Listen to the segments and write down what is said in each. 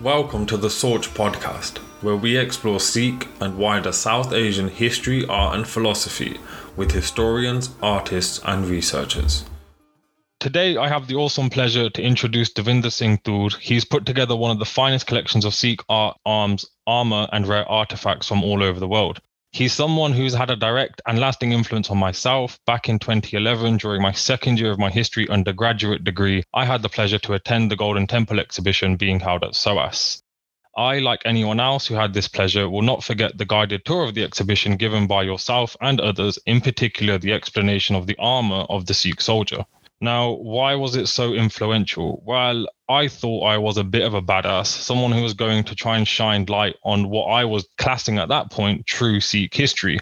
Welcome to the Soch podcast, where we explore Sikh and wider South Asian history, art, and philosophy with historians, artists, and researchers. Today, I have the awesome pleasure to introduce Davinder Singh Toor. He's put together one of the finest collections of Sikh art, arms, armor, and rare artifacts from all over the world. He's someone who's had a direct and lasting influence on myself. Back in 2011, during my second year of my history undergraduate degree, I had the pleasure to attend the Golden Temple exhibition being held at SOAS. I, like anyone else who had this pleasure, will not forget the guided tour of the exhibition given by yourself and others, in particular the explanation of the armor of the Sikh soldier. Now, why was it so influential? Well, I thought I was a bit of a badass, someone who was going to try and shine light on what I was classing at that point true Sikh history.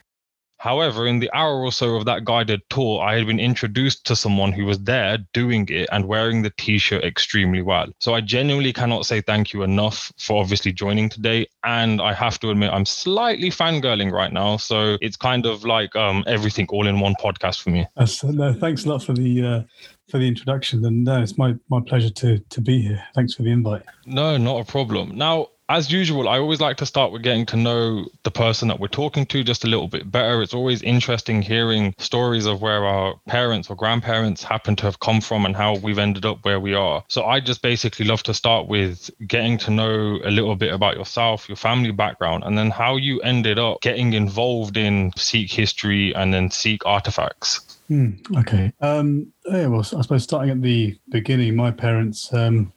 However, in the hour or so of that guided tour, I had been introduced to someone who was there doing it and wearing the t shirt extremely well. So I genuinely cannot say thank you enough for obviously joining today. And I have to admit, I'm slightly fangirling right now. So it's kind of like um, everything all in one podcast for me. no, thanks a lot for the. Uh, for the introduction, and uh, it's my, my pleasure to to be here. Thanks for the invite. No, not a problem. Now, as usual, I always like to start with getting to know the person that we're talking to just a little bit better. It's always interesting hearing stories of where our parents or grandparents happen to have come from and how we've ended up where we are. So I just basically love to start with getting to know a little bit about yourself, your family background, and then how you ended up getting involved in Sikh history and then Sikh artifacts. Hmm, okay. Um, yeah, well, I suppose starting at the beginning, my parents um,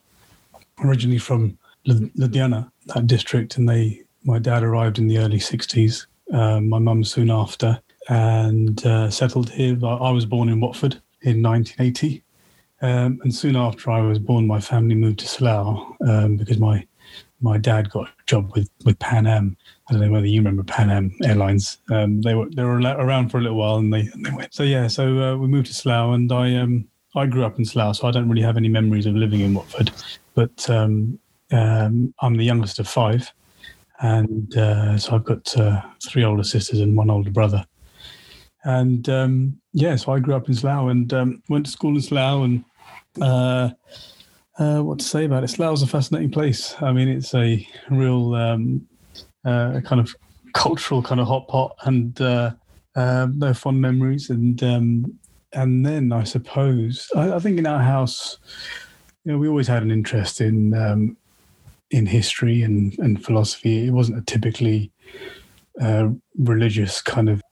originally from Ludhiana, that district, and they my dad arrived in the early '60s. Um, my mum soon after, and uh, settled here. I was born in Watford in 1980, um, and soon after I was born, my family moved to Slough um, because my my dad got a job with with Pan Am. I don't know whether you remember Pan Am Airlines. Um, they were they were around for a little while, and they and they went. So yeah, so uh, we moved to Slough, and I um I grew up in Slough, so I don't really have any memories of living in Watford. But um, um, I'm the youngest of five, and uh, so I've got uh, three older sisters and one older brother. And um, yeah, so I grew up in Slough and um, went to school in Slough. And uh, what to say about it? Slough's a fascinating place. I mean, it's a real um, uh, kind of cultural kind of hot pot, and uh, um, no fond memories. And um, and then I suppose I, I, think in our house, you know, we always had an interest in um, in history and, and philosophy. It wasn't a typically uh, religious kind of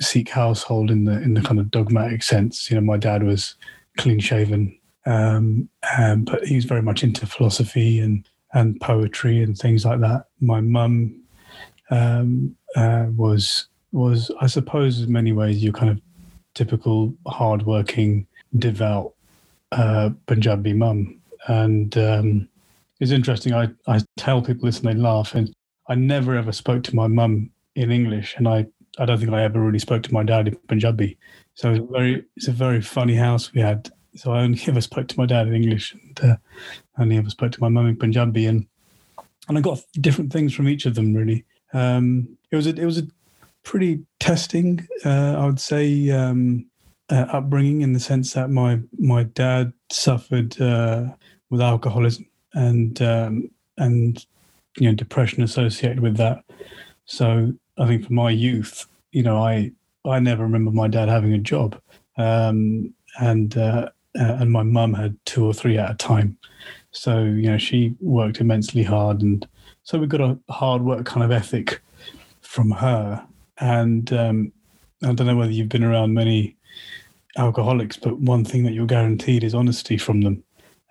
Sikh household in the in the kind of dogmatic sense. You know, my dad was clean shaven, um, um, but he was very much into philosophy and and poetry and things like that. My mum um, uh, was was I suppose in many ways your kind of typical hardworking, devout uh, Punjabi mum, and um, it's interesting. I, I tell people this and they laugh. And I never ever spoke to my mum in English, and I, I don't think I ever really spoke to my dad in Punjabi. So it's a very it's a very funny house we had. So I only ever spoke to my dad in English, and uh, only ever spoke to my mum in Punjabi, and and I got different things from each of them. Really, um, it was a it was a pretty testing, uh, I would say, um, uh, upbringing in the sense that my my dad suffered uh, with alcoholism and um, and you know depression associated with that. So I think for my youth, you know, I I never remember my dad having a job, um, and uh, uh, and my mum had two or three at a time. So you know, she worked immensely hard, and so we got a hard work kind of ethic from her. And um, I don't know whether you've been around many alcoholics, but one thing that you're guaranteed is honesty from them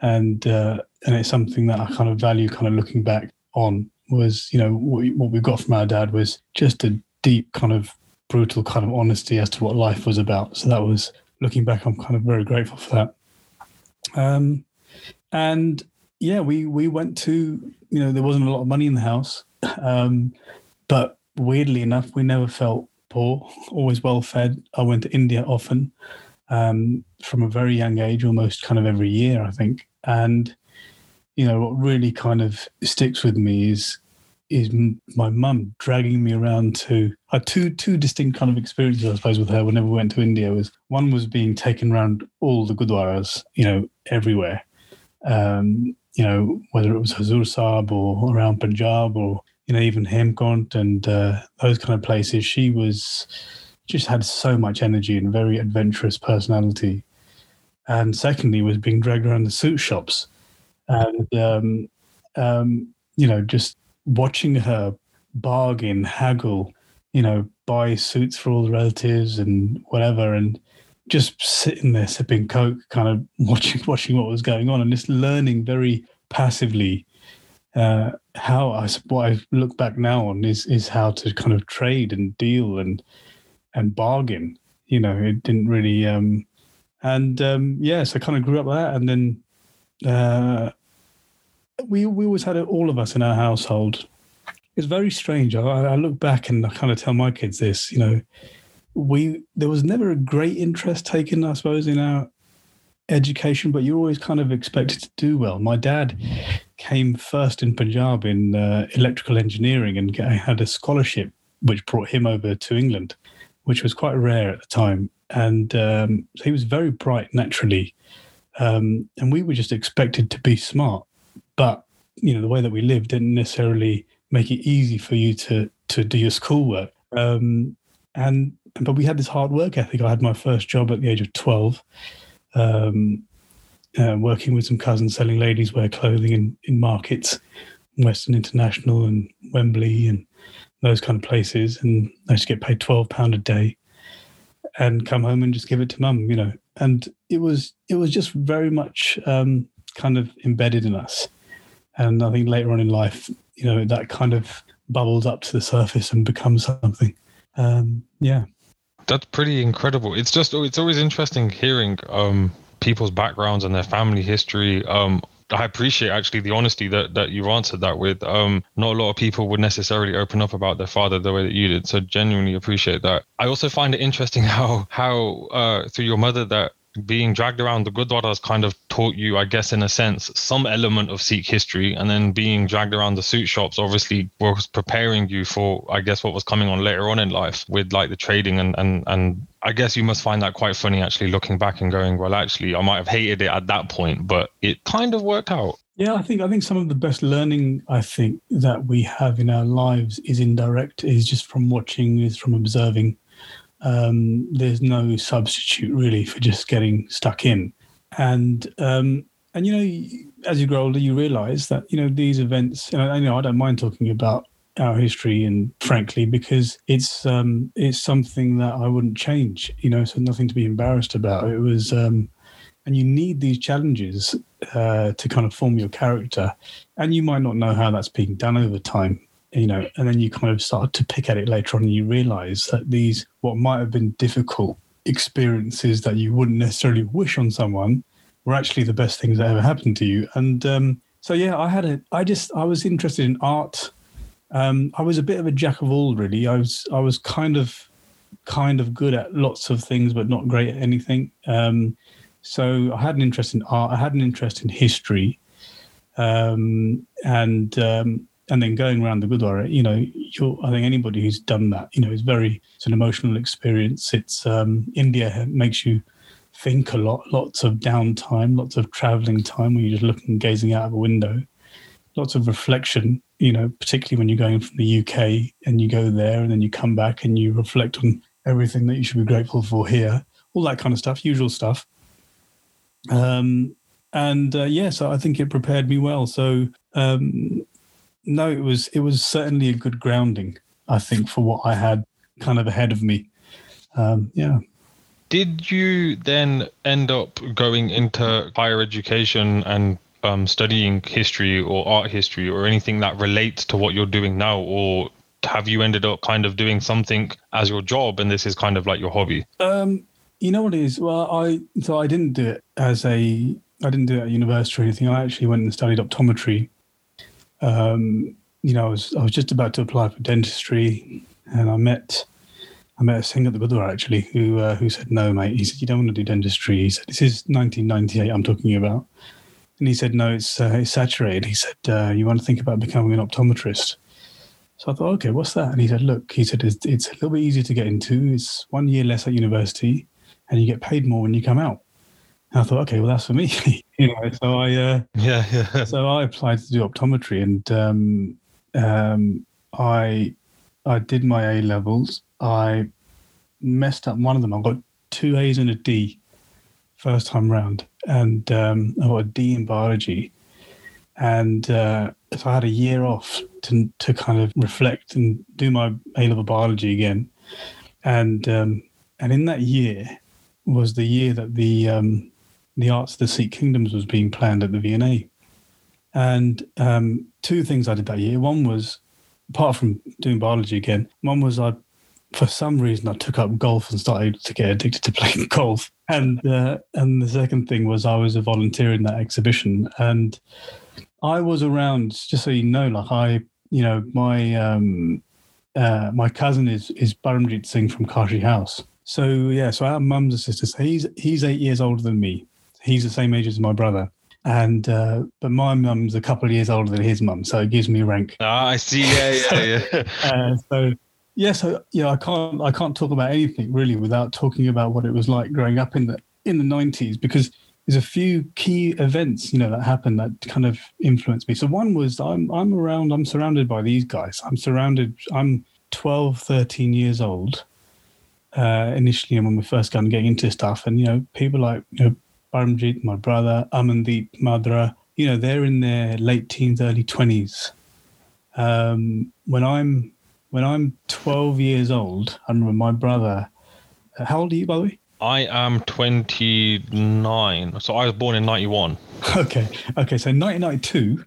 and uh, and it's something that I kind of value. Kind of looking back on was you know what, what we got from our dad was just a deep kind of brutal kind of honesty as to what life was about. So that was looking back, I'm kind of very grateful for that. Um, and yeah, we we went to you know there wasn't a lot of money in the house, um, but weirdly enough, we never felt poor. Always well fed. I went to India often um, from a very young age, almost kind of every year, I think. And you know what really kind of sticks with me is is my mum dragging me around to I two two distinct kind of experiences I suppose with her whenever we went to India was one was being taken around all the gurdwaras you know everywhere um, you know, whether it was Hazur Sahib or around Punjab or, you know, even Hemkunt and uh, those kind of places, she was just had so much energy and very adventurous personality. And secondly, was being dragged around the suit shops. And, um, um, you know, just watching her bargain, haggle, you know, buy suits for all the relatives and whatever. And just sitting there sipping coke, kind of watching watching what was going on, and just learning very passively uh, how I what I look back now on is is how to kind of trade and deal and and bargain. You know, it didn't really. Um, and um, yes, I kind of grew up with that, and then uh, we we always had it, all of us in our household. It's very strange. I, I look back and I kind of tell my kids this. You know, we there was never a great interest taken, I suppose, in our education, but you're always kind of expected to do well. My dad came first in Punjab in uh, electrical engineering and had a scholarship which brought him over to England, which was quite rare at the time. And um, so he was very bright naturally. Um, and we were just expected to be smart. But, you know, the way that we lived didn't necessarily make it easy for you to, to do your schoolwork. Um, and but we had this hard work ethic. I had my first job at the age of 12, um, uh, working with some cousins selling ladies' wear clothing in, in markets, Western International and Wembley and those kind of places. And I used to get paid £12 a day and come home and just give it to mum, you know. And it was it was just very much um, kind of embedded in us. And I think later on in life, you know, that kind of bubbles up to the surface and becomes something. Um, yeah that's pretty incredible. It's just it's always interesting hearing um, people's backgrounds and their family history. Um, I appreciate actually the honesty that that you've answered that with. Um, not a lot of people would necessarily open up about their father the way that you did. So genuinely appreciate that. I also find it interesting how how uh, through your mother that being dragged around the Gurdwaras kind of taught you, I guess, in a sense, some element of Sikh history. And then being dragged around the suit shops obviously was preparing you for, I guess, what was coming on later on in life with like the trading. And, and, and I guess you must find that quite funny actually looking back and going, well, actually, I might have hated it at that point, but it kind of worked out. Yeah, I think I think some of the best learning I think that we have in our lives is indirect, is just from watching, is from observing um, there's no substitute really for just getting stuck in. And um, and you know, as you grow older, you realise that you know these events. And I, know I don't mind talking about our history, and frankly, because it's um, it's something that I wouldn't change. You know, so nothing to be embarrassed about. It was, um, and you need these challenges uh, to kind of form your character, and you might not know how that's being done over time you know, and then you kind of start to pick at it later on and you realize that these, what might have been difficult experiences that you wouldn't necessarily wish on someone were actually the best things that ever happened to you. And um, so, yeah, I had a, I just, I was interested in art. Um, I was a bit of a jack of all, really. I was, I was kind of, kind of good at lots of things, but not great at anything. Um, so I had an interest in art. I had an interest in history. Um, and um, and then going around the Gurdwara, you know, I think anybody who's done that, you know, is very, it's an emotional experience. It's um, India makes you think a lot, lots of downtime, lots of traveling time where you're just looking, gazing out of a window, lots of reflection, you know, particularly when you're going from the UK and you go there and then you come back and you reflect on everything that you should be grateful for here, all that kind of stuff, usual stuff. Um, and uh, yes, yeah, so I think it prepared me well. So um, no, it was it was certainly a good grounding. I think for what I had kind of ahead of me. Um, yeah. Did you then end up going into higher education and um, studying history or art history or anything that relates to what you're doing now, or have you ended up kind of doing something as your job and this is kind of like your hobby? Um, you know what it is? Well, I so I didn't do it as a I didn't do it at university or anything. I actually went and studied optometry um, you know, I was I was just about to apply for dentistry, and I met I met a Singh at the Gurdwara actually who uh, who said no, mate. He said you don't want to do dentistry. He said this is 1998. I'm talking about, and he said no, it's uh, it's saturated. He said uh, you want to think about becoming an optometrist. So I thought, okay, what's that? And he said, look, he said it's, it's a little bit easier to get into. It's one year less at university, and you get paid more when you come out. And I thought, okay, well, that's for me. you know, so I uh, yeah, yeah. so I applied to do optometry, and um, um, I I did my A levels. I messed up one of them. I got two A's and a D first time round, and um, I got a D in biology. And uh, so I had a year off to to kind of reflect and do my A level biology again. And um, and in that year was the year that the um, the Arts of the Sikh Kingdoms was being planned at the V&A. And um, two things I did that year. One was, apart from doing biology again, one was I, for some reason, I took up golf and started to get addicted to playing golf. And uh, and the second thing was I was a volunteer in that exhibition, and I was around. Just so you know, like I, you know, my um, uh, my cousin is is Paramjit Singh from Kashi House. So yeah, so our mum's a sister. So he's he's eight years older than me. He's the same age as my brother and uh, but my mum's a couple of years older than his mum, so it gives me rank. Ah, I see. Yeah, yeah, yeah. uh, so yeah, so yeah, I can't I can't talk about anything really without talking about what it was like growing up in the in the nineties because there's a few key events you know that happened that kind of influenced me. So one was I'm I'm around I'm surrounded by these guys. I'm surrounded. I'm 12, 13 years old. Uh, initially, when we first got getting into stuff, and you know, people like you know Paramjit, my brother, Amandeep, Madra, you know, they're in their late teens, early 20s. Um, when I'm when I'm 12 years old, I remember my brother. Uh, how old are you, by the way? I am 29. So I was born in 91. Okay. Okay. So 1992,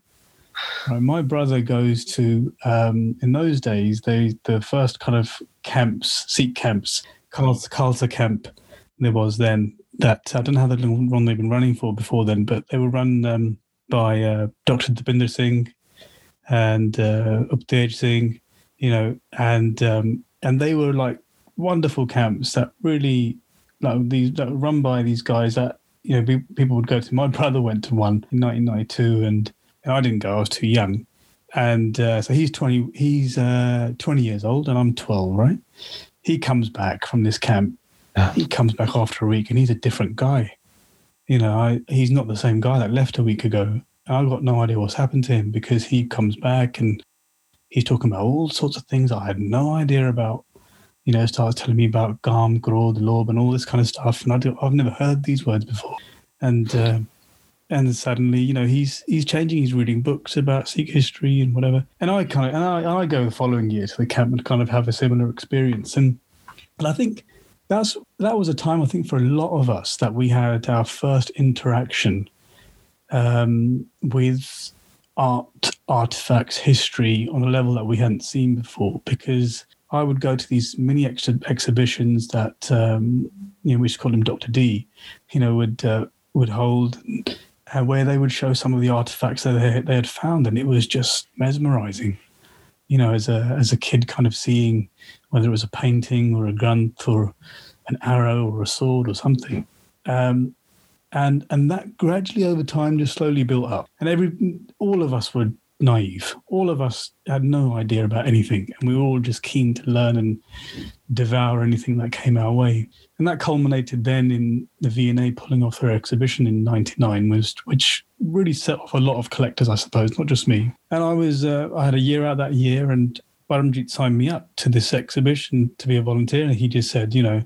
right, my brother goes to, um, in those days, they the first kind of camps, Sikh camps, Khalsa camp there was then that I don't know how long they've been running for before then, but they were run um, by uh, Dr. Dabinder Singh and uh, Uptej Singh, you know, and um, and they were like wonderful camps that really like these that were run by these guys that you know people would go to. My brother went to one in 1992, and I didn't go; I was too young. And uh, so he's 20, he's uh, 20 years old, and I'm 12, right? He comes back from this camp yeah. He comes back after a week and he's a different guy. You know, I, he's not the same guy that left a week ago. I've got no idea what's happened to him because he comes back and he's talking about all sorts of things I had no idea about. You know, starts telling me about Kaam, Krodh, Lobh, and all this kind of stuff. And I do, I've never heard these words before. And uh, and suddenly, you know, he's he's changing. He's reading books about Sikh history and whatever. And I kind of and I, I go the following year to the camp and kind of have a similar experience. And and I think that's that was a time I think for a lot of us that we had our first interaction um, with art, artifacts, history on a level that we hadn't seen before. Because I would go to these mini ex- exhibitions that um, you know we used to call them Doctor D, you know, would uh, would hold. Uh, where they would show some of the artifacts that they, they had found, and it was just mesmerizing. You know, as a as a kid, kind of seeing whether it was a painting or a granth or an arrow or a sword or something. Um, and and that gradually over time just slowly built up. And every all of us were naive. All of us had no idea about anything, and we were all just keen to learn and devour anything that came our way. And that culminated then in the V&A pulling off their exhibition in '99, was which really set off a lot of collectors, I suppose, not just me. And I was uh, I had a year out that year, and Paramjit signed me up to this exhibition to be a volunteer. And he just said, you know,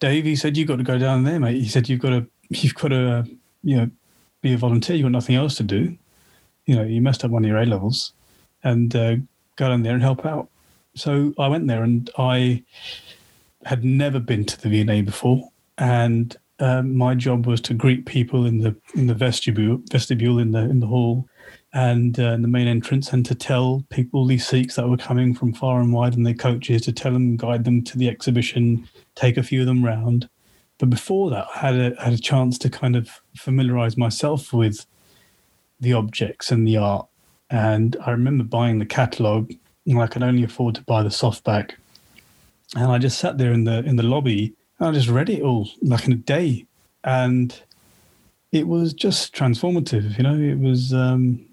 Dave, he said, you've got to go down there, mate. He said, you've got to, you've got to, uh, you know, be a volunteer. You've got nothing else to do. You know, you messed up one of your A levels and uh, go down there and help out. So I went there and I had never been to the V&A before. And um, my job was to greet people in the in the vestibule vestibule in the in the hall and uh, in the main entrance and to tell people these Sikhs that were coming from far and wide and their coaches to tell them guide them to the exhibition take a few of them round. But before that, I had a, had a chance to kind of familiarize myself with the objects and the art. And I remember buying the catalogue, and I could only afford to buy the softback. And I just sat there in the in the lobby and I just read it all like in a day. And it was just transformative, you know. It was um,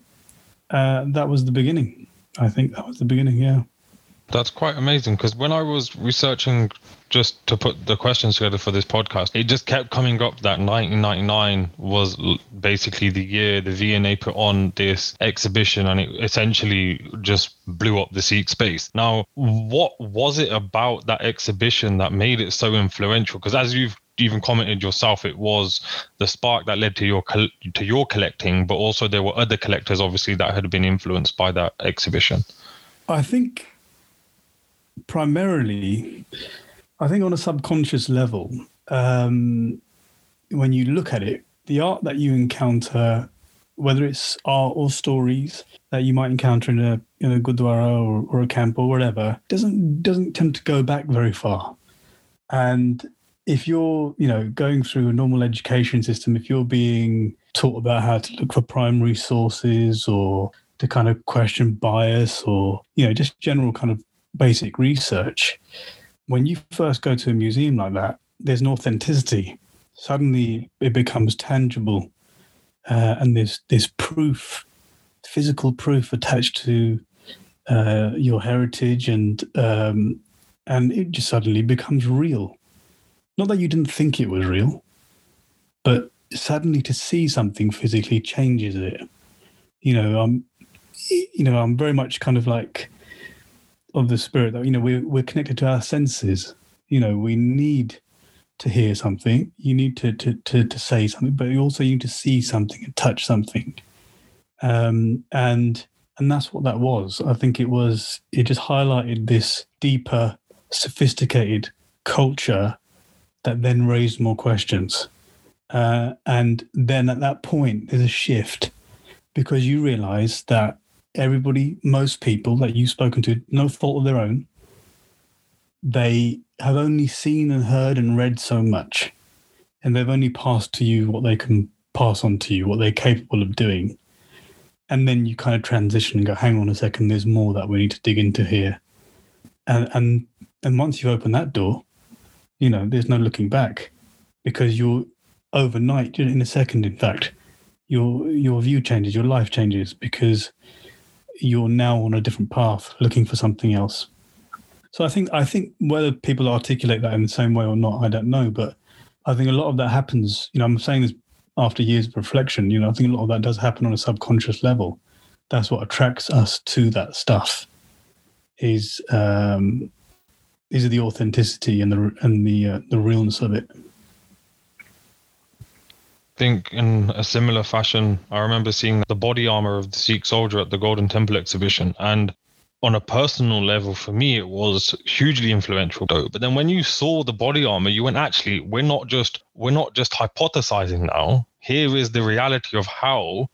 uh, that was the beginning. I think that was the beginning. Yeah. That's quite amazing because when I was researching just to put the questions together for this podcast, it just kept coming up that 1999 was basically the year the V&A put on this exhibition and it essentially just blew up the Sikh space. Now, what was it about that exhibition that made it so influential? Because as you've even commented yourself, it was the spark that led to your to your collecting, but also there were other collectors obviously that had been influenced by that exhibition. I think primarily, I think on a subconscious level, um, when you look at it, the art that you encounter, whether it's art or stories that you might encounter in a in a gurdwara or, or a camp or whatever, doesn't doesn't tend to go back very far. And if you're, you know, going through a normal education system, if you're being taught about how to look for primary sources or to kind of question bias or, you know, just general kind of basic research, when you first go to a museum like that, there's an authenticity. Suddenly it becomes tangible. Uh, and there's there's proof, physical proof attached to uh, your heritage, and um, and it just suddenly becomes real. Not that you didn't think it was real, but suddenly to see something physically changes it. You know, I'm, you know, I'm very much kind of like of the spirit that you know we're we're connected to our senses. You know, we need to hear something. You need to to to, to say something, but you also need to see something and touch something. Um, and and that's what that was. I think it was. It just highlighted this deeper, sophisticated culture that then raised more questions. Uh, and then at that point, there's a shift because you realize that everybody, most people that you've spoken to, no fault of their own, they have only seen and heard and read so much. And they've only passed to you what they can pass on to you, what they're capable of doing. And then you kind of transition and go, hang on a second, there's more that we need to dig into here. And and and once you open that door, you know, there's no looking back because you're overnight, in a second, in fact, your your view changes, your life changes because you're now on a different path looking for something else. So I think I think whether people articulate that in the same way or not, I don't know. But I think a lot of that happens. You know, I'm saying this after years of reflection. You know, I think a lot of that does happen on a subconscious level. That's what attracts us to that stuff. Is um, is the authenticity and the and the uh, the realness of it think in a similar fashion, I remember seeing the body armor of the Sikh soldier at the Golden Temple exhibition. And on a personal level, for me, it was hugely influential. But then when you saw the body armor, you went, actually, we're not just we're not just hypothesizing now. Here is the reality of how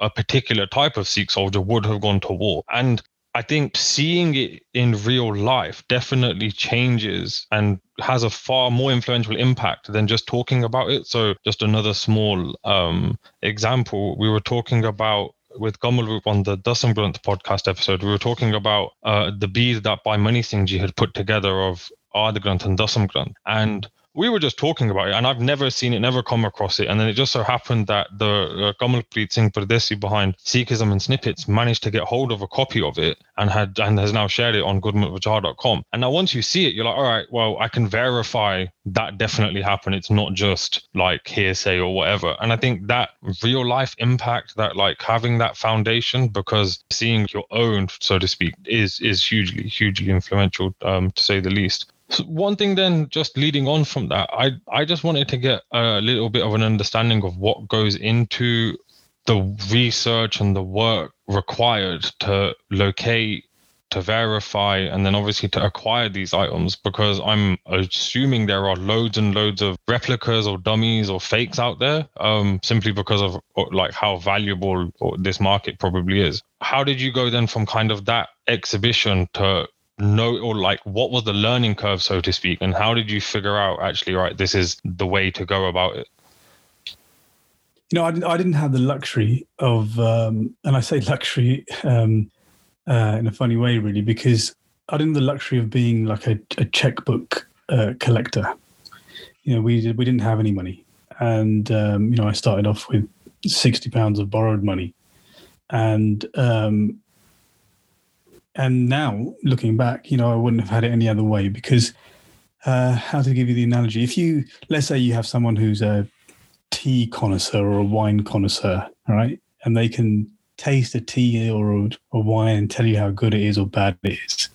a particular type of Sikh soldier would have gone to war. And I think seeing it in real life definitely changes and has a far more influential impact than just talking about it. So, just another small um, example, we were talking about with Kamal on the Granth podcast episode, we were talking about uh, the bead that Bhai Mani Singh had put together of Adi Granth and Granth. And we were just talking about it, and I've never seen it, never come across it. And then it just so happened that the uh, Kamalpreet Singh Pardesi behind Sikhism and Snippets managed to get hold of a copy of it and had and has now shared it on gurmatvichar.com. And now once you see it, you're like, all right, well, I can verify that definitely happened. It's not just like hearsay or whatever. And I think that real life impact, that like having that foundation, because seeing your own, so to speak, is is hugely, hugely influential, um, to say the least. So one thing then just leading on from that i i just wanted to get a little bit of an understanding of what goes into the research and the work required to locate to verify and then obviously to acquire these items because i'm assuming there are loads and loads of replicas or dummies or fakes out there um, simply because of like how valuable this market probably is. How did you go then from kind of that exhibition to know or like what was the learning curve so to speak and how did you figure out actually right this is the way to go about it? You know i didn't, I didn't have the luxury of um, and i say luxury um, uh, in a funny way really because i didn't have the luxury of being like a, a checkbook uh, collector. You know we did, we didn't have any money. And um, you know i started off with 60 pounds of borrowed money. And um, and now looking back, you know, I wouldn't have had it any other way because uh, how to give you the analogy? If you let's say you have someone who's a tea connoisseur or a wine connoisseur, right, and they can taste a tea or a, a wine and tell you how good it is or bad it is,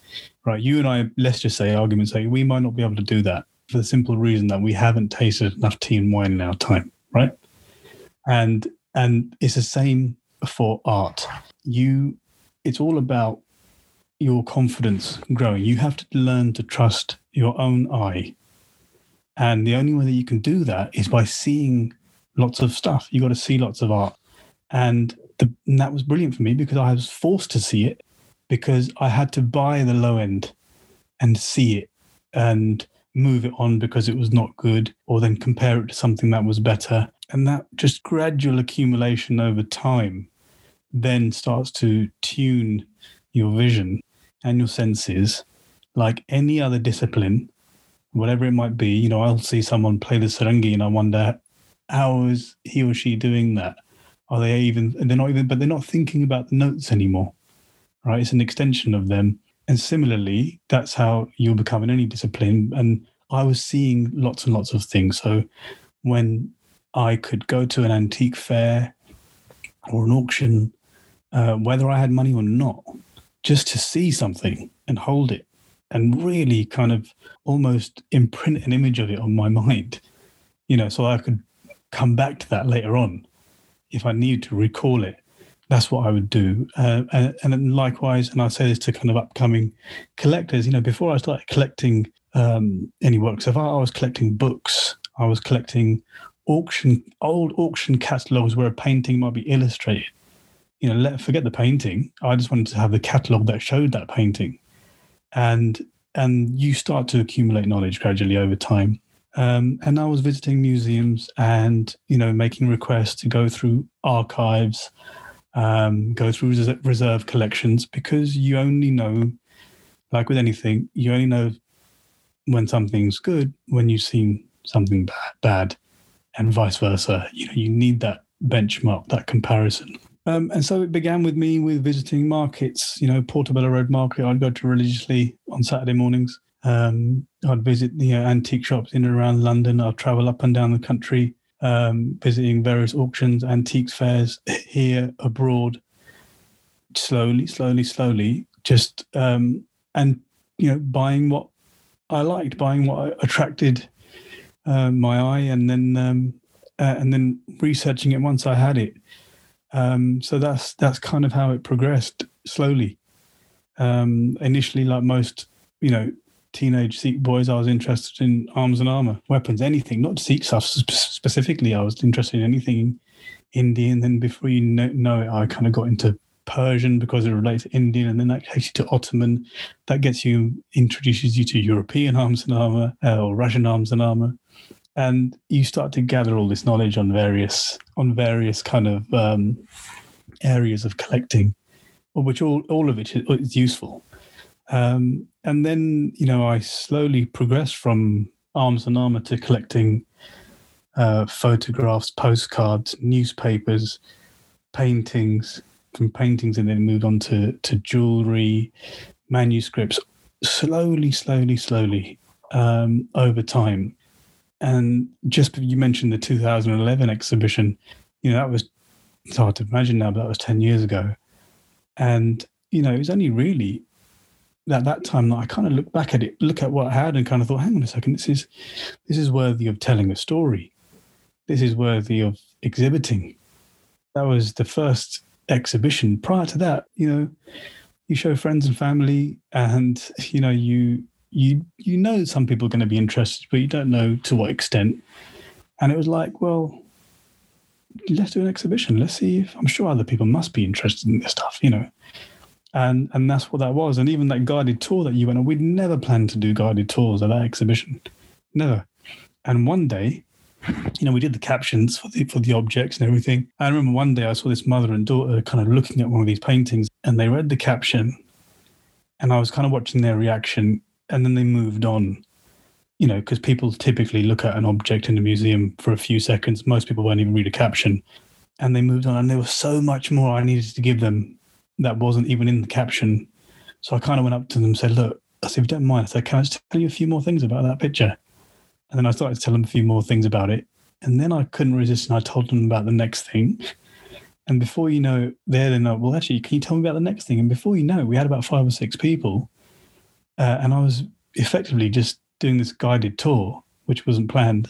right? You and I, let's just say, arguments say, we might not be able to do that for the simple reason that we haven't tasted enough tea and wine in our time, right? And and it's the same for art. You, it's all about your confidence growing. You have to learn to trust your own eye. And the only way that you can do that is by seeing lots of stuff. You got to see lots of art. And, the, and that was brilliant for me because I was forced to see it because I had to buy the low end and see it and move it on because it was not good or then compare it to something that was better. And that just gradual accumulation over time then starts to tune your vision and your senses like any other discipline, whatever it might be. You know, I'll see someone play the sarangi and I wonder how is he or she doing that? Are they even, they're not even, but they're not thinking about the notes anymore, right? It's an extension of them. And similarly, that's how you'll become in any discipline. And I was seeing lots and lots of things. So when I could go to an antique fair or an auction, uh, whether I had money or not, just to see something and hold it and really kind of almost imprint an image of it on my mind, you know, so I could come back to that later on if I need to recall it. That's what I would do. Uh, and, and likewise, and I say this to kind of upcoming collectors, you know, before I started collecting um, any works of art, I was collecting books. I was collecting auction, old auction catalogs where a painting might be illustrated you know, let forget the painting. I just wanted to have the catalog that showed that painting, and and you start to accumulate knowledge gradually over time. Um, and I was visiting museums and you know making requests to go through archives, um, go through reserve collections because you only know, like with anything, you only know when something's good when you've seen something bad, bad, and vice versa. You know, you need that benchmark, that comparison. Um, and so it began with me with visiting markets, you know, Portobello Road Market. I'd go to religiously on Saturday mornings. Um, I'd visit the uh, antique shops in and around London. I'd travel up and down the country, um, visiting various auctions, antiques fairs here, abroad, slowly, slowly, slowly, just, um, and, you know, buying what I liked, buying what attracted uh, my eye, and then, um, uh, and then researching it once I had it. Um, so that's that's kind of how it progressed slowly. Um, initially, like most, you know, teenage Sikh boys, I was interested in arms and armor, weapons, anything, not Sikh stuff specifically. I was interested in anything Indian. Then before you know it, I kind of got into Persian because it relates to Indian, and then that takes you to Ottoman. That gets you introduces you to European arms and armor uh, or Russian arms and armor and you start to gather all this knowledge on various on various kind of um, areas of collecting, which all all of it is useful. Um, and then you know I slowly progressed from arms and armor to collecting uh, photographs, postcards, newspapers, paintings. From paintings, and then moved on to to jewelry, manuscripts. Slowly, slowly, slowly um, over time, and just you mentioned the 2011 exhibition, you know, that was, it's hard to imagine now, but that was 10 years ago. And, you know, it was only really at that time that I kind of look back at it, look at what I had and kind of thought, hang on a second, this is, this is worthy of telling a story. This is worthy of exhibiting. That was the first exhibition. Prior to that, you know, you show friends and family and, you know, you, you you know some people are going to be interested, but you don't know to what extent. And it was like, well, let's do an exhibition. Let's see if I'm sure other people must be interested in this stuff, you know. And and that's what that was. And even that guided tour that you went on, we'd never planned to do guided tours at that exhibition. Never. And one day, you know, we did the captions for the for the objects and everything. I remember one day I saw this mother and daughter kind of looking at one of these paintings and they read the caption and I was kind of watching their reaction and then they moved on. You know, because people typically look at an object in a museum for a few seconds. Most people won't even read a caption, and they moved on. And there was so much more I needed to give them that wasn't even in the caption So I kind of went up to them and said, look, I said, if you don't mind, I said, can I just tell you a few more things about that picture? And then I started to tell them a few more things about it. And then I couldn't resist and I told them about the next thing. And before you know, there they're then like, well, actually, can you tell me about the next thing? And before you know, we had about five or six people. Uh, and I was effectively just doing this guided tour, which wasn't planned.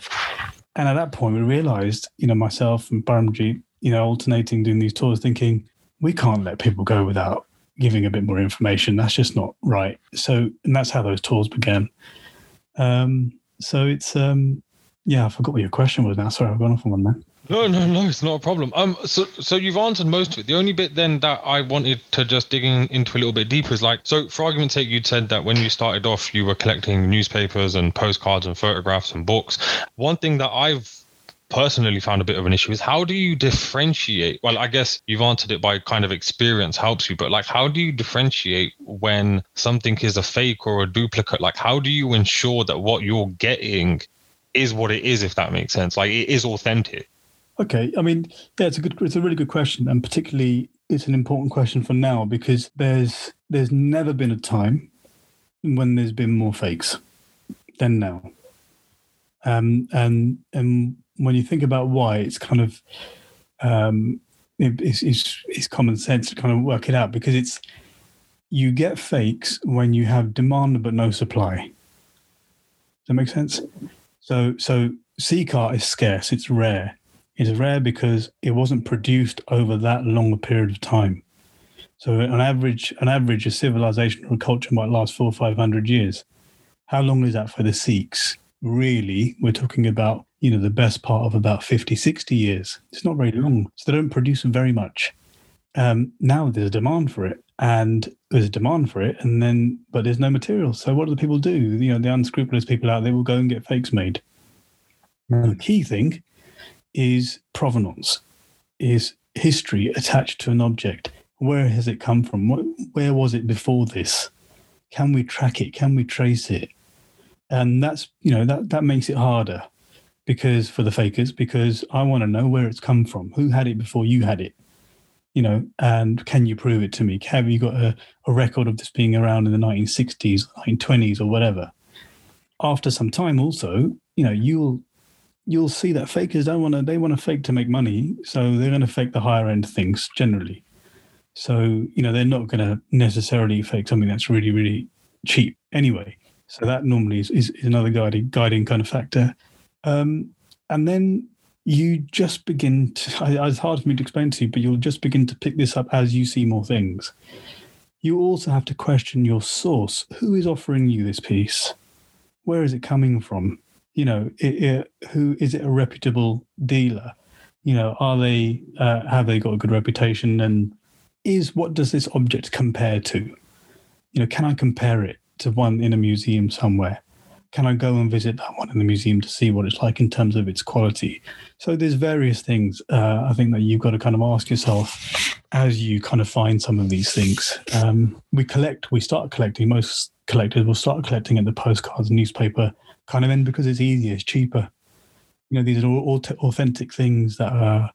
And at that point, we realized, you know, myself and Paramjit, you know, alternating doing these tours, thinking, we can't let people go without giving a bit more information. That's just not right. So, and that's how those tours began. Um, so it's, um, yeah, I forgot what your question was now. Sorry, I've gone off on one there. No, no, no, it's not a problem. Um, so, so you've answered most of it. The only bit then that I wanted to just digging into a little bit deeper is like, so for argument's sake, you'd said that when you started off, you were collecting newspapers and postcards and photographs and books. One thing that I've personally found a bit of an issue is how do you differentiate? Well, I guess you've answered it by kind of experience helps you, but like, how do you differentiate when something is a fake or a duplicate? Like, how do you ensure that what you're getting is what it is, if that makes sense? Like, it is authentic. Okay, I mean, yeah, it's a good, it's a really good question, and particularly it's an important question for now because there's there's never been a time when there's been more fakes than now, um, and and when you think about why, it's kind of um, it, it's, it's it's common sense to kind of work it out because it's you get fakes when you have demand but no supply. Does that make sense? So so Sikh art is scarce, it's rare is rare because it wasn't produced over that long a period of time. So on average, an average, a civilization or a culture might last four or five hundred years. How long is that for the Sikhs? Really, we're talking about, you know, the best part of about 50, 60 years. It's not very long. So they don't produce very much. Um, now there's a demand for it and there's a demand for it and then but there's no material so what do the people do you know the unscrupulous people out there will go and get fakes made now, the key thing is provenance, is history attached to an object. Where has it come from? Where was it before this? Can we track it? Can we trace it? And that's you know that that makes it harder because for the fakers because I want to know where it's come from. Who had it before you had it? You know, and can you prove it to me? Have you got a, a record of this being around in the 1960s, 1920s, or whatever? After some time, also, you know, you'll you'll see that fakers don't want to they want to fake to make money so they're going to fake the higher end things generally. So you know they're not going to necessarily fake something that's really really cheap anyway. So that normally is, is, is another guiding guiding kind of factor. Um, and then you just begin to it's hard for me to explain to you but you'll just begin to pick this up as you see more things. You also have to question your source. Who is offering you this piece? Where is it coming from you know, it, it, who is it a reputable dealer? You know, are they uh, have they got a good reputation? And is what does this object compare to? You know, can I compare it to one in a museum somewhere? Can I go and visit that one in the museum to see what it's like in terms of its quality? So there's various things uh, I think that you've got to kind of ask yourself as you kind of find some of these things. Um, we collect, we start collecting. Most collectors will start collecting at the postcards, newspaper kind of end because it's easier, it's cheaper. You know, these are all authentic things that are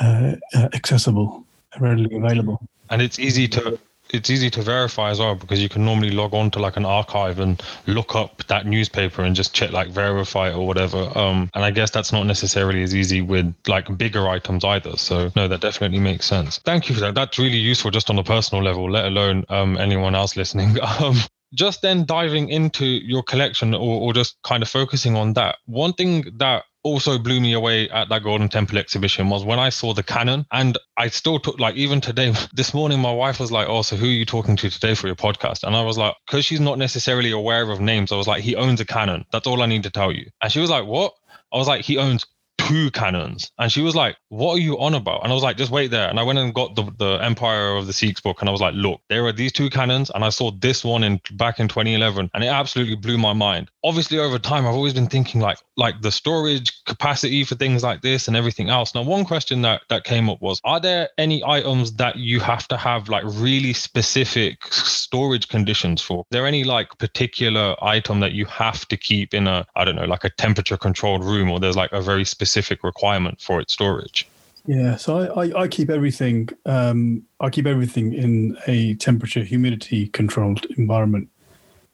uh, uh, accessible, readily available, and it's easy to it's easy to verify as well because you can normally log on to like an archive and look up that newspaper and just check like verify or whatever. Um and i guess that's not necessarily as easy with like bigger items either. So no that definitely makes sense. Thank you for that. That's really useful just on a personal level let alone um anyone else listening. Um just then diving into your collection or, or just kind of focusing on that, one thing that also blew me away at that Golden Temple exhibition was when I saw the cannon. And I still took, like, even today, this morning, my wife was like, Oh, so who are you talking to today for your podcast? And I was like, Because she's not necessarily aware of names, I was like, He owns a cannon. That's all I need to tell you. And she was like, What? I was like, He owns two cannons. And she was like, What are you on about? And I was like, Just wait there. And I went and got the, the Empire of the Sikhs book. And I was like, Look, there are these two cannons. And I saw this one in back in 2011. And it absolutely blew my mind. Obviously, over time, I've always been thinking like, like the storage capacity for things like this and everything else. Now, one question that, that came up was Are there any items that you have to have like really specific storage conditions for? There any like particular item that you have to keep in a, I don't know, like a temperature controlled room or there's like a very specific requirement for its storage? Yeah, so I, I, I keep everything um, I keep everything in a temperature humidity controlled environment.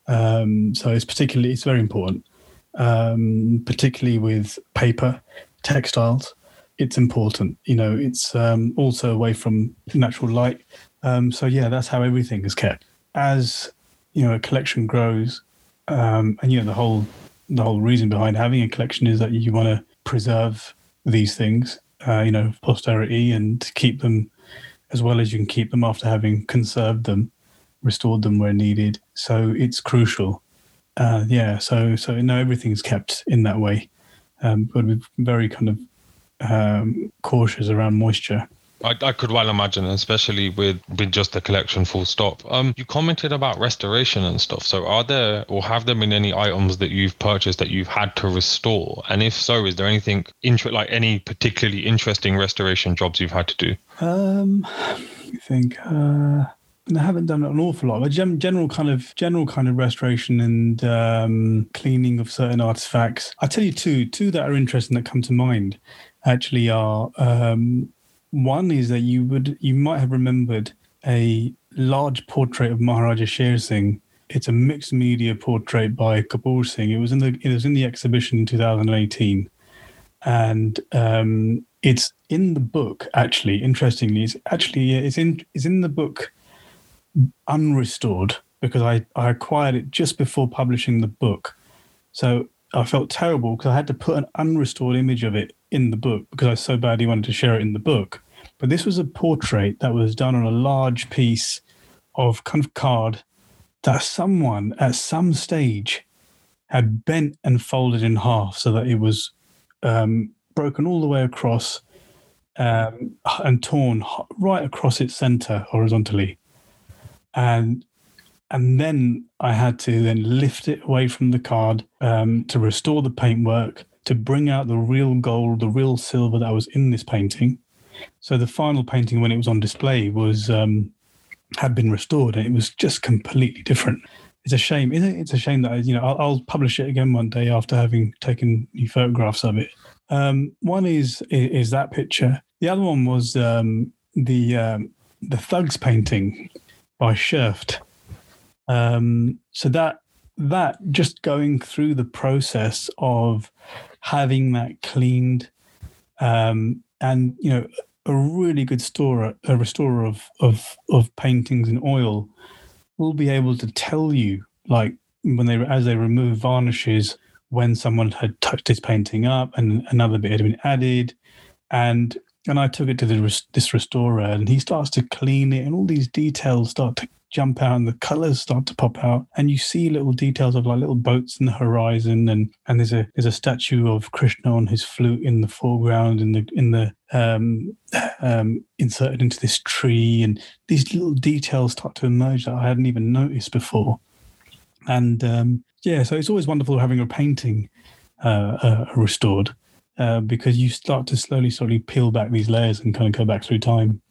Um, so it's particularly it's very important, um, particularly with paper, textiles. It's important, you know. It's um, also away from natural light. Um, so yeah, that's how everything is kept. As you know, a collection grows, um, and you know the whole the whole reason behind having a collection is that you want to preserve these things, uh, you know, posterity and keep them as well as you can keep them after having conserved them, restored them where needed. So it's crucial. Uh, yeah. So so no, everything's kept in that way. Um, but we're very kind of um, cautious around moisture. I, I, could well imagine, especially with with just the collection full stop. Um, you commented about restoration and stuff. So, are there or have there been any items that you've purchased that you've had to restore? And if so, is there anything inter- like any particularly interesting restoration jobs you've had to do? Um, I think. Uh... I haven't done an awful lot, but general kind of general kind of restoration and um, cleaning of certain artifacts. I'll tell you two two that are interesting that come to mind. Actually, are um, one is that you would you might have remembered a large portrait of Maharaja Sher Singh. It's a mixed media portrait by Kapoor Singh. It was in the it was in the exhibition in 2018, and um, it's in the book. Actually, interestingly, it's actually it's in it's in the book unrestored because I I acquired it just before publishing the book. So I felt terrible because I had to put an unrestored image of it in the book because I so badly wanted to share it in the book. But this was a portrait that was done on a large piece of kind of card that someone at some stage had bent and folded in half so that it was um, broken all the way across um, and torn right across its center horizontally. And and then I had to then lift it away from the card um, to restore the paintwork, to bring out the real gold, the real silver that was in this painting. So the final painting, when it was on display, was um, had been restored, and it was just completely different. It's a shame, isn't it? It's a shame that you know I'll, I'll publish it again one day after having taken new photographs of it. Um, one is, is, that picture. The other one was um, the um, the Thugs painting by Schoefft. Um, so that that just going through the process of having that cleaned um, and you know a really good storer, a restorer of of of paintings in oil will be able to tell you like when they as they remove varnishes when someone had touched this painting up and another bit had been added. And and I took it to the, this restorer and he starts to clean it and all these details start to jump out and the colors start to pop out and you see little details of like little boats in the horizon and and there's a there's a statue of krishna on his flute in the foreground in the in the um, um, inserted into this tree and these little details start to emerge that i hadn't even noticed before. And um, yeah so it's always wonderful having a painting uh, uh, restored uh, because you start to slowly slowly peel back these layers and kind of go back through time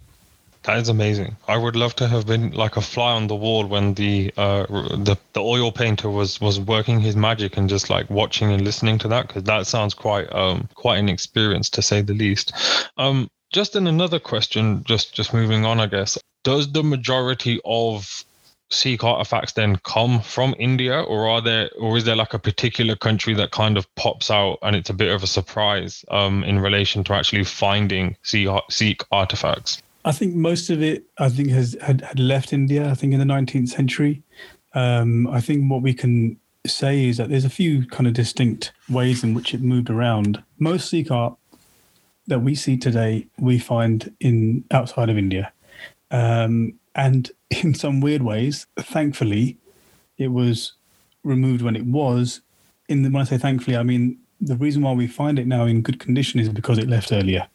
that is amazing. I would love to have been like a fly on the wall when the uh, the the oil painter was was working his magic and just like watching and listening to that because that sounds quite um quite an experience to say the least. Um, just in another question, just just moving on, I guess. Does the majority of Sikh artifacts then come from India, or are there, or is there like a particular country that kind of pops out and it's a bit of a surprise um, in relation to actually finding Sikh artifacts? I think most of it, I think, has had, had left India. I think in the 19th century. Um, I think what we can say is that there's a few kind of distinct ways in which it moved around. Most Sikh art that we see today, we find in outside of India, um, and in some weird ways, thankfully, it was removed when it was. In the, when I say thankfully, I mean the reason why we find it now in good condition is because it left earlier.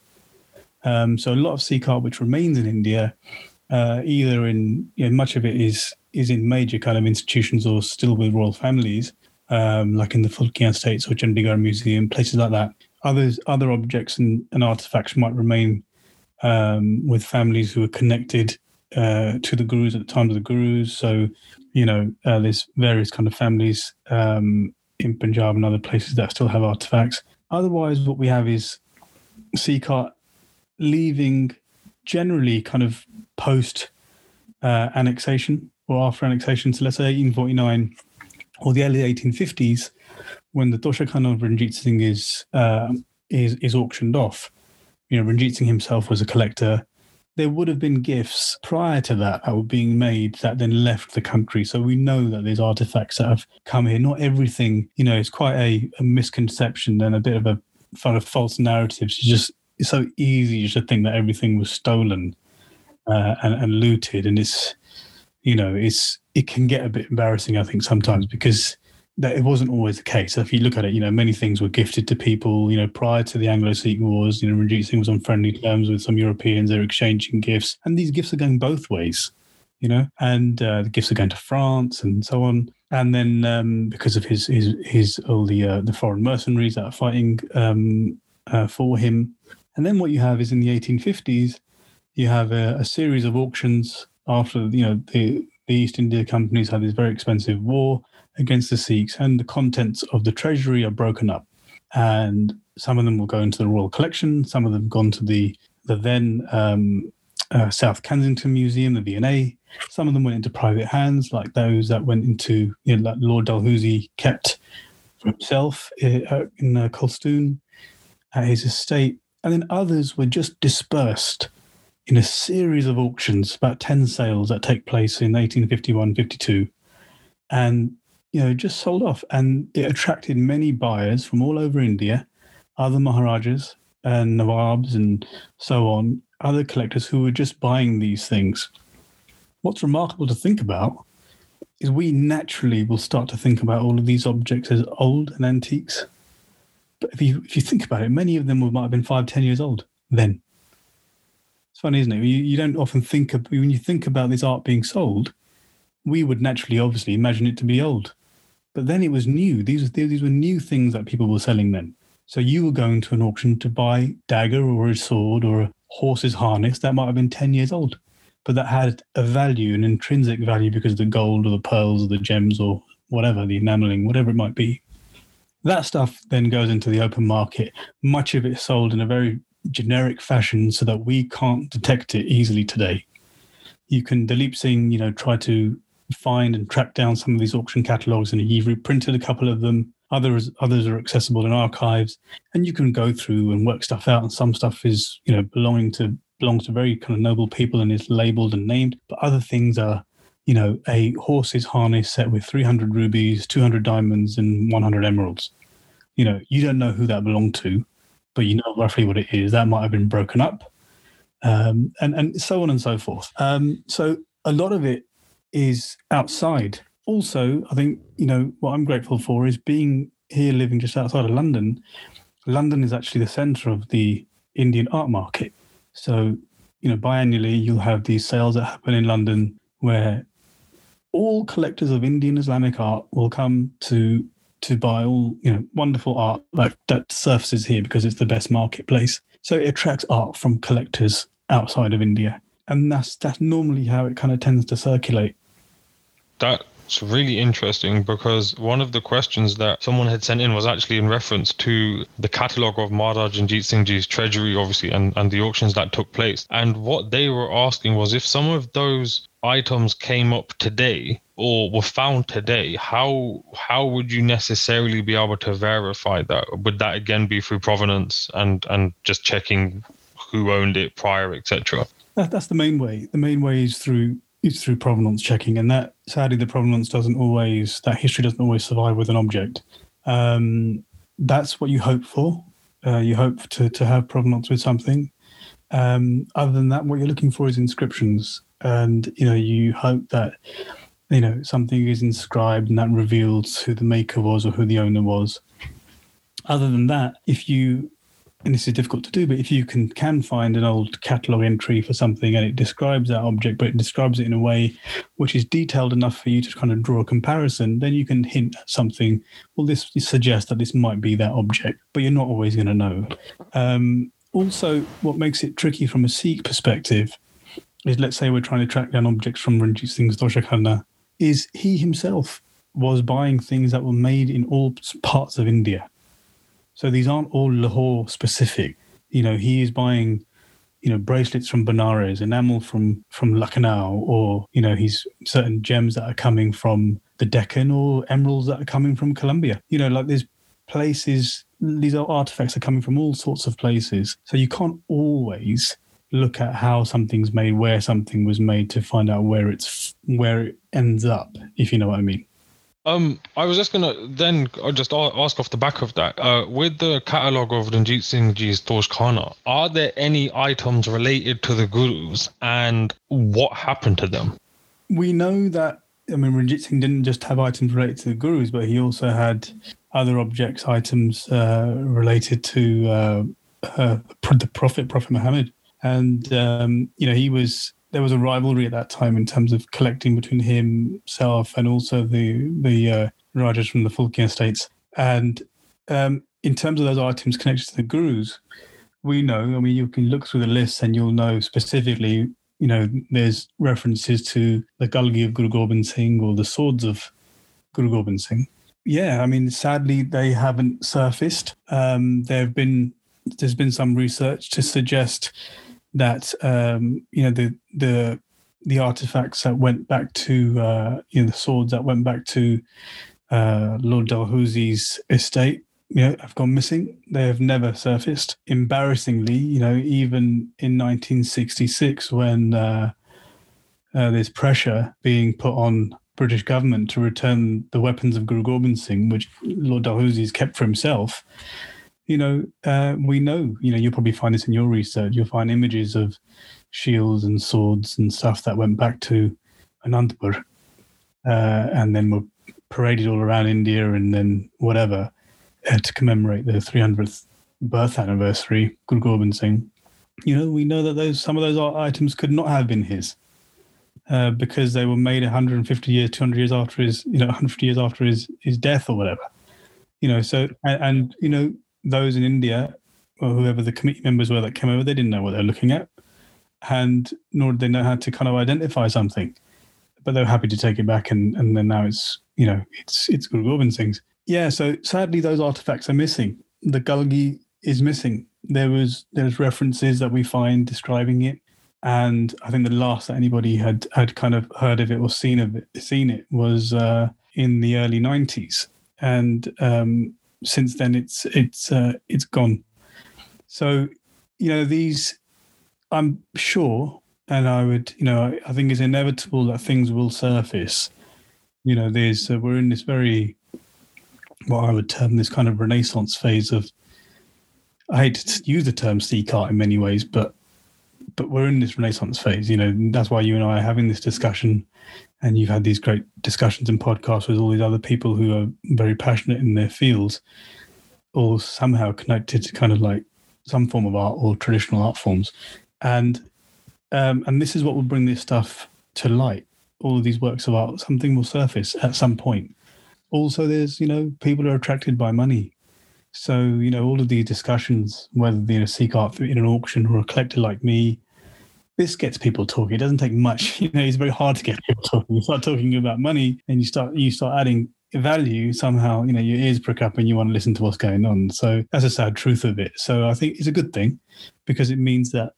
Um, so a lot of Sikh art which remains in India, uh, either in you know, much of it is is in major kind of institutions or still with royal families, um, like in the Phulkian States or Chandigarh Museum, places like that. Others, other objects and, and artifacts might remain um, with families who are connected uh, to the gurus at the time of the gurus. So, you know, uh, there's various kind of families um, in Punjab and other places that still have artifacts. Otherwise, what we have is Sikh art leaving generally kind of post uh, annexation or after annexation. So let's say 1849 or the early 1850s, when the Tosha Khana of Ranjit Singh is, uh, is, is auctioned off. You know, Ranjit Singh himself was a collector. There would have been gifts prior to that that were being made that then left the country. So we know that there's artifacts that have come here. Not everything, you know, it's quite a, a misconception and a bit of a kind of false narrative. It's just it's so easy to think that everything was stolen uh, and, and looted, and it's you know it's it can get a bit embarrassing, I think, sometimes because that it wasn't always the case. If you look at it, you know, many things were gifted to people, you know, prior to the Anglo-Sikh Wars, you know, Ranjit Singh was on friendly terms with some Europeans, they're exchanging gifts. And these gifts are going both ways, you know, and uh, the gifts are going to France and so on. And then um, because of his, his, his, all the, uh, the foreign mercenaries that are fighting um, uh, for him. And then what you have is in the 1850s, you have a, a series of auctions after, you know, the, the East India companies had this very expensive war against the Sikhs, and the contents of the treasury are broken up. And some of them will go into the Royal Collection, some of them gone to the the then um, uh, South Kensington Museum, the V&A. Some of them went into private hands, like those that went into, you know, Lord Dalhousie kept for himself uh, in uh, Colstoun at his estate. And then others were just dispersed in a series of auctions, about 10 sales that take place in 1851 52. And you know, just sold off. And it attracted many buyers from all over India, other Maharajas and Nawabs and so on, other collectors who were just buying these things. What's remarkable to think about is we naturally will start to think about all of these objects as old and antiques. But if you if you think about it, many of them might have been five, ten years old then. It's funny, isn't it? You, you don't often think of when you think about this art being sold, we would naturally, obviously, imagine it to be old. But then it was new. These, these were new things that people were selling then. So you were going to an auction to buy dagger or a sword or a horse's harness that might have been 10 years old, but that had a value, an intrinsic value because of the gold or the pearls or the gems or whatever, the enameling, whatever it might be. That stuff then goes into the open market. Much of it sold in a very generic fashion so that we can't detect it easily today. You can, Dalip Singh, you know, try to find and track down some of these auction catalogs, and you've reprinted a couple of them. Others others are accessible in archives, and you can go through and work stuff out. And some stuff is you know belonging to belongs to very kind of noble people and is labeled and named, but other things are you know a horse's harness set with 300 rubies, 200 diamonds, and 100 emeralds. You know you don't know who that belonged to, but you know roughly what it is. That might have been broken up. Um, and and so on and so forth. Um, so a lot of it is outside. Also, I think, you know, what I'm grateful for is being here living just outside of London. London is actually the center of the Indian art market. So, you know, biannually, you'll have these sales that happen in London where all collectors of Indian Islamic art will come to to buy all you know wonderful art like that surfaces here because it's the best marketplace. So it attracts art from collectors outside of India, and that's that's normally how it kind of tends to circulate that's really interesting because one of the questions that someone had sent in was actually in reference to the catalogue of Maharaj Ranjit Singh Ji's treasury, obviously, and, and the auctions that took place. And what they were asking was if some of those items came up today or were found today, how how would you necessarily be able to verify that? Would that again be through provenance and and just checking who owned it prior, etc.? That, that's the main way. The main way is through is through provenance checking, and that sadly the provenance doesn't always that history doesn't always survive with an object. Um, that's what you hope for. Uh, you hope to to have provenance with something. Um, other than that, what you're looking for is inscriptions, and you know you hope that you know something is inscribed and that reveals who the maker was or who the owner was. Other than that, if you and this is difficult to do, but if you can can find an old catalog entry for something and it describes that object, but it describes it in a way which is detailed enough for you to kind of draw a comparison, then you can hint at something. Well, this suggests that this might be that object, but you're not always going to know. Um, also, what makes it tricky from a Sikh perspective is, let's say we're trying to track down objects from Ranjit Singh's Toshakhana, is he himself was buying things that were made in all parts of India so these aren't all Lahore specific. You know, he is buying you know bracelets from Benares, enamel from from Lucknow, or you know he's certain gems that are coming from the Deccan or emeralds that are coming from Colombia. You know, like there's places these artifacts are coming from all sorts of places. So you can't always look at how something's made, where something was made to find out where it's where it ends up, if you know what I mean. Um, I was just gonna then just ask off the back of that. Uh, with the catalogue of Ranjit Singh Ji's Tosh Khana, are there any items related to the gurus and what happened to them? We know that I mean Ranjit Singh didn't just have items related to the gurus, but he also had other objects, items uh, related to uh, uh, the Prophet, Prophet Muhammad, and um, you know he was there was a rivalry at that time in terms of collecting between himself and also the the uh, Rajas from the Phulke states. And um, in terms of those items connected to the gurus, we know. I mean, you can look through the list and you'll know specifically. You know, there's references to the Kalgi of Guru Gobind Singh or the swords of Guru Gobind Singh. Yeah, I mean, sadly, they haven't surfaced. Um, there have been there's been some research to suggest that um, you know the the the artifacts that went back to uh, you know the swords that went back to uh, Lord Dalhousie's estate you know have gone missing. They have never surfaced. Embarrassingly you know even in 1966 when uh, uh, there's pressure being put on British government to return the weapons of Guru Gobind Singh which Lord Dalhousie's kept for himself you know, uh, we know, you know, you'll probably find this in your research. You'll find images of shields and swords and stuff that went back to Anandpur uh, and then were paraded all around India and then whatever uh, to commemorate the 300th birth anniversary, Guru Gobind Singh. You know, we know that those some of those items could not have been his. Uh, because they were made 150 years, 200 years after his, you know, 150 years after his, his death or whatever. You know, so and, and you know, those in India or whoever the committee members were that came over, they didn't know what they were looking at, and nor did they know how to kind of identify something. But they were happy to take it back, and and then now it's you know it's it's Guru Singh's. Yeah, so sadly those artifacts are missing. The Kalgi is missing. There was there's references that we find describing it, and I think the last that anybody had had kind of heard of it or seen of it seen it was uh, in the early '90s, and um, since then it's it's uh, it's gone. So you know these, I'm sure, and I would you know I think it's inevitable that things will surface. You know, there's uh, we're in this very what I would term this kind of renaissance phase of. I hate to use the term art in many ways, but but we're in this renaissance phase. You know, that's why you and I are having this discussion and you've had these great discussions and podcasts with all these other people who are very passionate in their fields, all somehow connected to kind of like some form of art or traditional art forms, and um, and this is what will bring this stuff to light. All of these works of art, something will surface at some point. Also, there's you know people are attracted by money, so you know all of these discussions, whether you know Sikh art in an auction or a collector like me this gets people talking. It doesn't take much. You know, it's very hard to get people talking. You start talking about money and you start you start adding value somehow, you know, your ears prick up and you want to listen to what's going on. So that's a sad truth of it. So I think it's a good thing because it means that,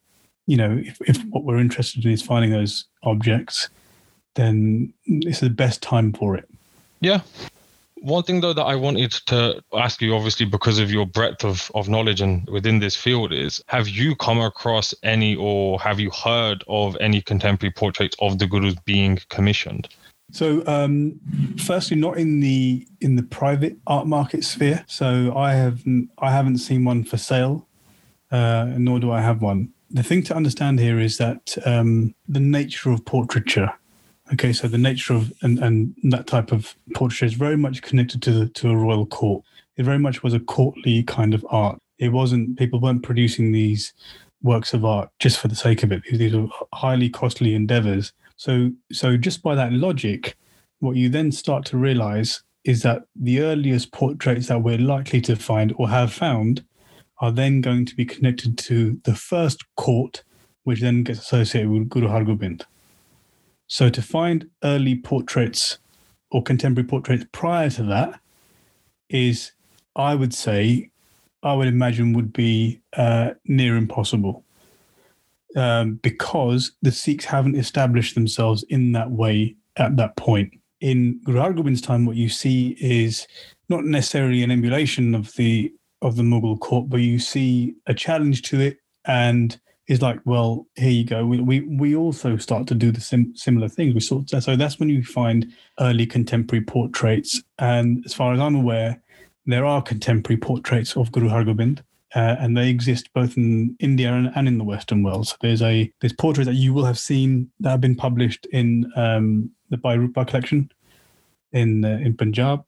you know, if, if what we're interested in is finding those objects, then it's the best time for it. Yeah, one thing though that I wanted to ask you, obviously because of your breadth of, of knowledge and within this field, is have you come across any or have you heard of any contemporary portraits of the gurus being commissioned? So, um, firstly, not in the in the private art market sphere. So, I have I haven't seen one for sale, uh, nor do I have one. The thing to understand here is that um, the nature of portraiture Okay, so the nature of and, and that type of portrait is very much connected to the, to a royal court. It very much was a courtly kind of art. It wasn't people weren't producing these works of art just for the sake of it. These were highly costly endeavors. So so just by that logic, what you then start to realize is that the earliest portraits that we're likely to find or have found are then going to be connected to the first court, which then gets associated with Guru Hargobind. So to find early portraits or contemporary portraits prior to that is, I would say, I would imagine would be uh, near impossible. um, because the Sikhs haven't established themselves in that way at that point. In Guru Hargobind's time, what you see is not necessarily an emulation of the of the Mughal court, but you see a challenge to it, and is like, well, here you go. We we, we also start to do the sim- similar things. We sort so that's when you find early contemporary portraits, and as far as I'm aware, there are contemporary portraits of Guru Hargobind. Uh, and they exist both in India and, and, in the Western world. So there's a there's portraits that you will have seen that have been published in um, the Bhai Rupa collection in uh, in Punjab,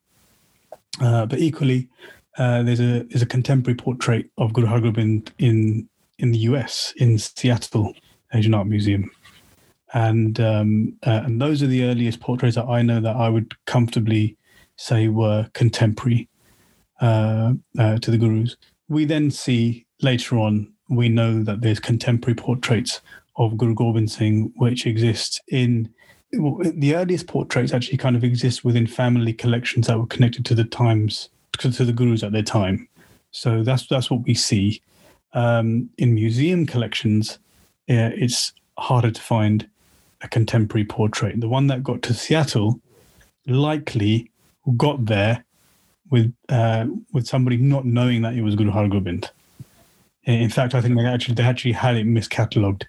uh, but equally uh, there's a there's a contemporary portrait of Guru Hargobind in in the US in Seattle Asian Art Museum, and um, uh, and those are the earliest portraits that I know that I would comfortably say were contemporary uh, uh, to the gurus. We then see later on we know that there's contemporary portraits of Guru Gobind Singh which exist in the earliest portraits actually kind of exist within family collections that were connected to the times to the gurus at their time. So that's that's what we see. Um, in museum collections, uh, it's harder to find a contemporary portrait. The one that got to Seattle likely got there with uh, with somebody not knowing that it was Guru Hargobind. In fact, I think they actually they actually had it miscatalogued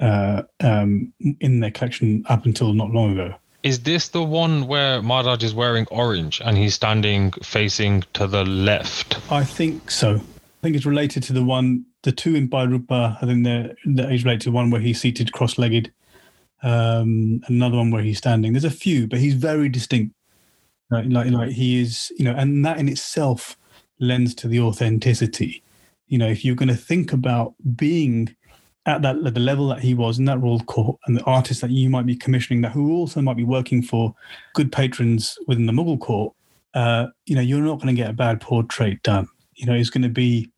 uh, um, in their collection up until not long ago. Is this the one where Maharaj is wearing orange and he's standing facing to the left? I think so. I think it's related to the one, the two in Bhai Rupa. I think they're, they're related to one where he's seated cross-legged, um, another one where he's standing. There's a few, but he's very distinct. Like, like, like he is, you know, and that in itself lends to the authenticity. You know, if you're going to think about being at that at the level that he was in that royal court and the artists that you might be commissioning that who also might be working for good patrons within the Mughal court, uh, you know, you're not going to get a bad portrait done. You know, it's going to be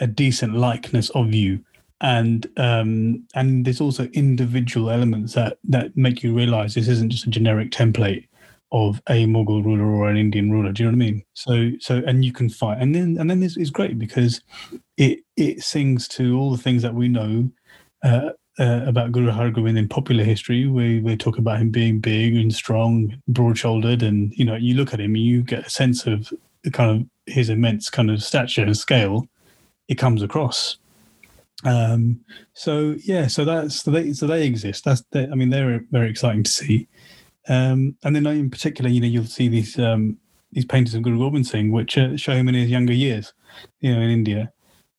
a decent likeness of you. And um, and there's also individual elements that that make you realize this isn't just a generic template of a Mughal ruler or an Indian ruler. Do you know what I mean? So so and you can fight, and then and then this is great because it it sings to all the things that we know uh, uh, about Guru Har Hargobind in popular history. We we talk about him being big and strong, broad-shouldered, and you know, you look at him, and you get a sense of the kind of his immense kind of stature and scale. It comes across. Um, so yeah, so that's so they so they exist. That's they, I mean they're very exciting to see. Um, and then in particular, you know, you'll see these um, these paintings of Guru Gobind Singh, which uh, show him in his younger years, you know, in India.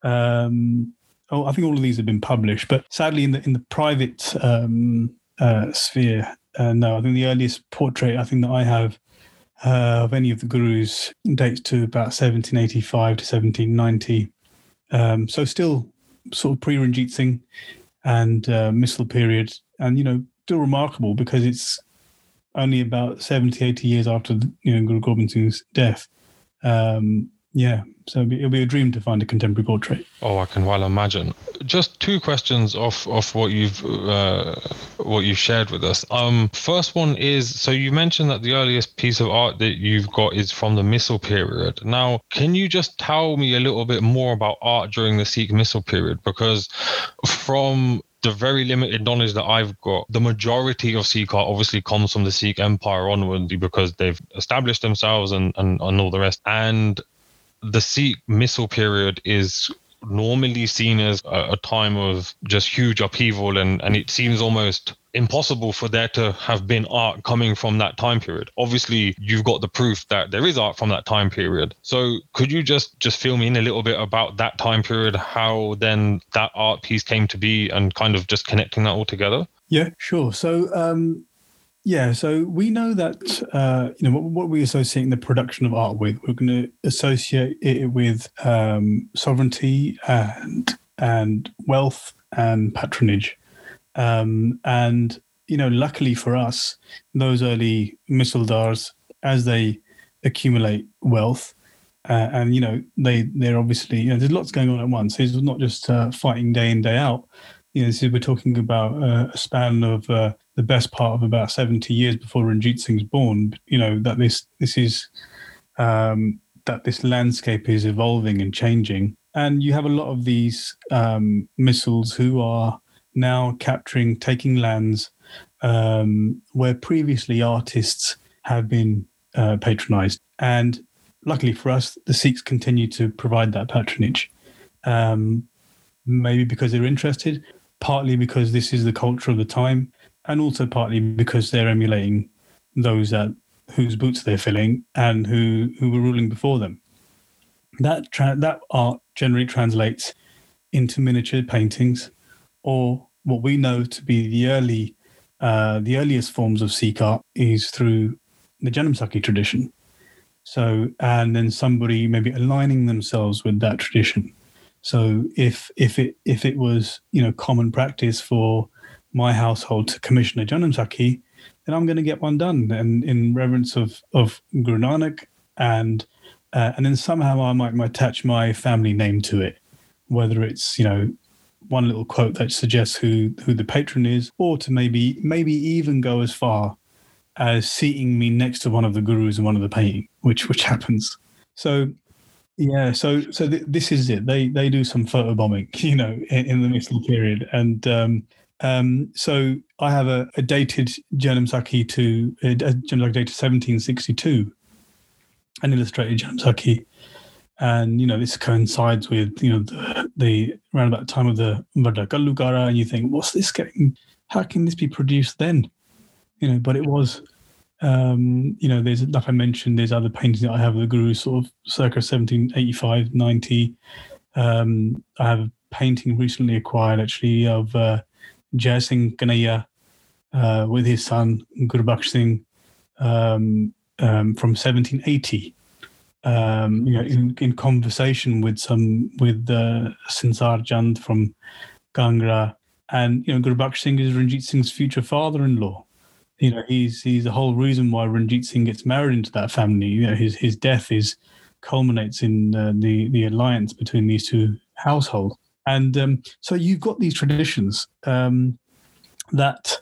Um, oh, I think all of these have been published, but sadly, in the in the private um, uh, sphere, uh, no. I think the earliest portrait I think that I have uh, of any of the gurus dates to about 1785 to 1790. Um, so still sort of pre Ranjit Singh and uh, Misl period, and you know, still remarkable because it's only about 70, 80 years after you know Guru Gobind Singh's death. Um, yeah, so it'll be, it'll be, a dream to find a contemporary portrait. Oh, I can well imagine. Just two questions off off what you've uh, what you've shared with us. Um, first one is so you mentioned that the earliest piece of art that you've got is from the Misl period. Now, can you just tell me a little bit more about art during the Sikh Misl period? Because from the very limited knowledge that I've got, the majority of Sikh art obviously comes from the Sikh Empire onward because they've established themselves and, and, and all the rest. And the Sikh Misl period is normally seen as a, a, time of just huge upheaval and, and it seems almost impossible for there to have been art coming from that time period. Obviously you've got the proof that there is art from that time period. So could you just just fill me in a little bit about that time period how then that art piece came to be and kind of just connecting that all together? Yeah sure. So um yeah, so we know that uh, you know what, what we associate the production of art with. We're going to associate it with um, sovereignty and and wealth and patronage, um, and you know, luckily for us, those early misldars, as they accumulate wealth, uh, and you know, they they're obviously you know, there's lots going on at once. It's not just uh, fighting day in day out you know, so we're talking about uh, a span of uh, the best part of about 70 years before Ranjit Singh's born, you know, that this, this is, um, that this landscape is evolving and changing. And you have a lot of these um, misls who are now capturing, taking lands um, where previously artists have been uh, patronized. And luckily for us, the Sikhs continue to provide that patronage. Um, maybe because they're interested, partly because this is the culture of the time, and also partly because they're emulating those that whose boots they're filling and who who were ruling before them. That tra- that art generally translates into miniature paintings, or what we know to be the early uh, the earliest forms of Sikh art is through the Janamsakhi tradition. So, and then somebody maybe aligning themselves with that tradition. So, if if it if it was you know common practice for my household to Commissioner a Janamsakhi, then I'm going to get one done, and in reverence of of Guru Nanak, and uh, and then somehow I might, might attach my family name to it, whether it's you know one little quote that suggests who who the patron is, or to maybe maybe even go as far as seating me next to one of the gurus in one of the painting, which which happens. So yeah, so so th- this is it. They they do some photo bombing, you know, in, in the Misl period, and um, um, so I have a, a dated Janamsakhi to a Janamsakhi dated 1762, an illustrated Janamsakhi, and you know this coincides with you know the, the around about the time of the Vadda Ghallughara, and you think, what's this getting? How can this be produced then? you know, but it was, um, you know, there's, like I mentioned, there's other paintings that I have of the Guru sort of circa 1785, 90. Um, I have a painting recently acquired actually of uh, Jai Singh Kanhaiya uh, with his son Gurbaksh Singh um, um, from 1780. Um, you know, in, in conversation with some with uh, Sansar Chand from Kangra, and you know, Gurbaksh Singh is Ranjit Singh's future father-in-law you know he's he's the whole reason why Ranjit Singh gets married into that family. You know his his death is culminates in uh, the the alliance between these two households, and um, so you've got these traditions um, that,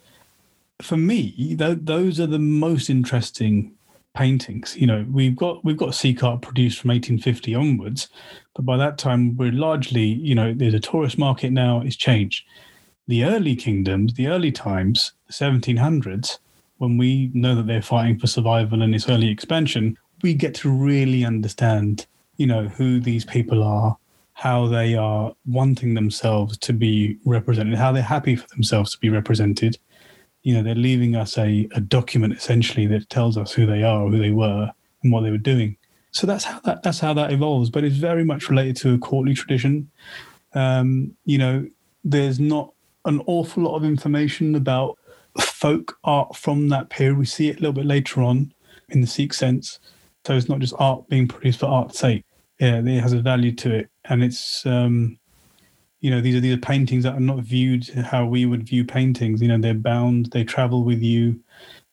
for me, th- those are the most interesting paintings. You know we've got we've got Sikh art produced from 1850 onwards, but by that time we're largely you know there's a tourist market now. It's changed. The early kingdoms, the early times, the 1700s, when we know that they're fighting for survival and its early expansion, we get to really understand, you know, who these people are, how they are wanting themselves to be represented, how they're happy for themselves to be represented. You know, they're leaving us a, a document essentially that tells us who they are, who they were, and what they were doing. So that's how that that's how that evolves. But it's very much related to a courtly tradition. Um, you know, there's not an awful lot of information about folk art from that period. We see it a little bit later on in the Sikh sense. So it's not just art being produced for art's sake. Yeah, it has a value to it, and it's um, you know these are these are paintings that are not viewed how we would view paintings. You know, they're bound, they travel with you.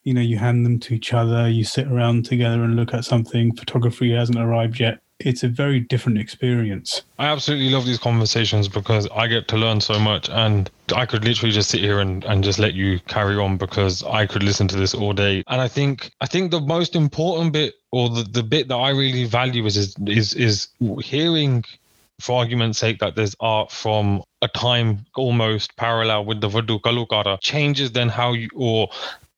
You know, you hand them to each other, you sit around together and look at something. Photography hasn't arrived yet it's a very different experience. I absolutely love these conversations because I get to learn so much and I could literally just sit here and, and just let you carry on because I could listen to this all day. And I think I think the most important bit or the, the bit that I really value is is is, is hearing for argument's sake that there's art from a time almost parallel with the Vadda Ghallughara changes then how you or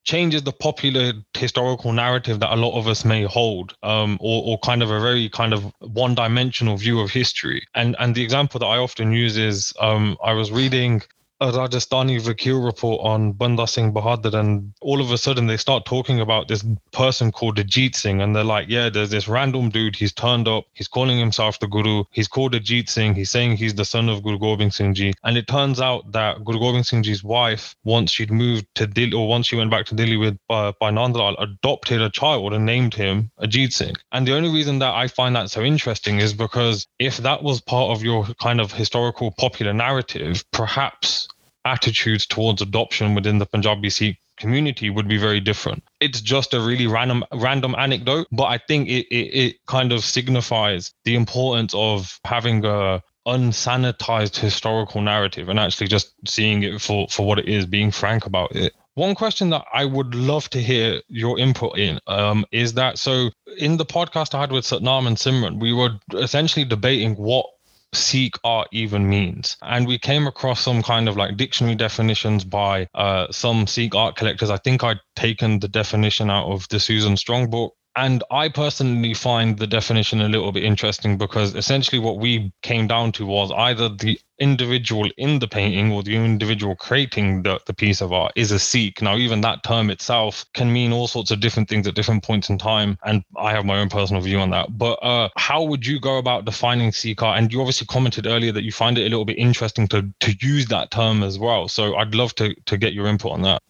changes the popular historical narrative that a lot of us may hold um, or, or kind of a very kind of one-dimensional view of history. And and the example that i often use is um, i was reading a Rajasthani Vakil report on Banda Singh Bahadur, and all of a sudden they start talking about this person called Ajit Singh, and they're like, yeah, there's this random dude. He's turned up. He's calling himself the Guru. He's called Ajit Singh. He's saying he's the son of Guru Gobind Singh Ji, and it turns out that Guru Gobind Singh Ji's wife, once she'd moved to Delhi, or once she went back to Delhi with uh, by Nandlal, adopted a child and named him Ajit Singh. And the only reason that I find that so interesting is because if that was part of your kind of historical popular narrative, perhaps attitudes towards adoption within the Punjabi Sikh community would be very different. It's just a really random random anecdote, but I think it, it, it kind of signifies the importance of having a unsanitized historical narrative and actually just seeing it for, for what it is, being frank about it. One question that I would love to hear your input in um, is that so in the podcast I had with Satnam and Simran, we were essentially debating what Sikh art even means. And we came across some kind of like dictionary definitions by uh, some Sikh art collectors. I think I'd taken the definition out of the Susan Stronge book and I personally find the definition a little bit interesting because essentially what we came down to was either the individual in the painting or the individual creating the, the piece of art is a Sikh. Now, even that term itself can mean all sorts of different things at different points in time. And I have my own personal view on that. But uh, how would you go about defining Sikh art? And you obviously commented earlier that you find it a little bit interesting to, to use that term as well. So I'd love to, to get your input on that.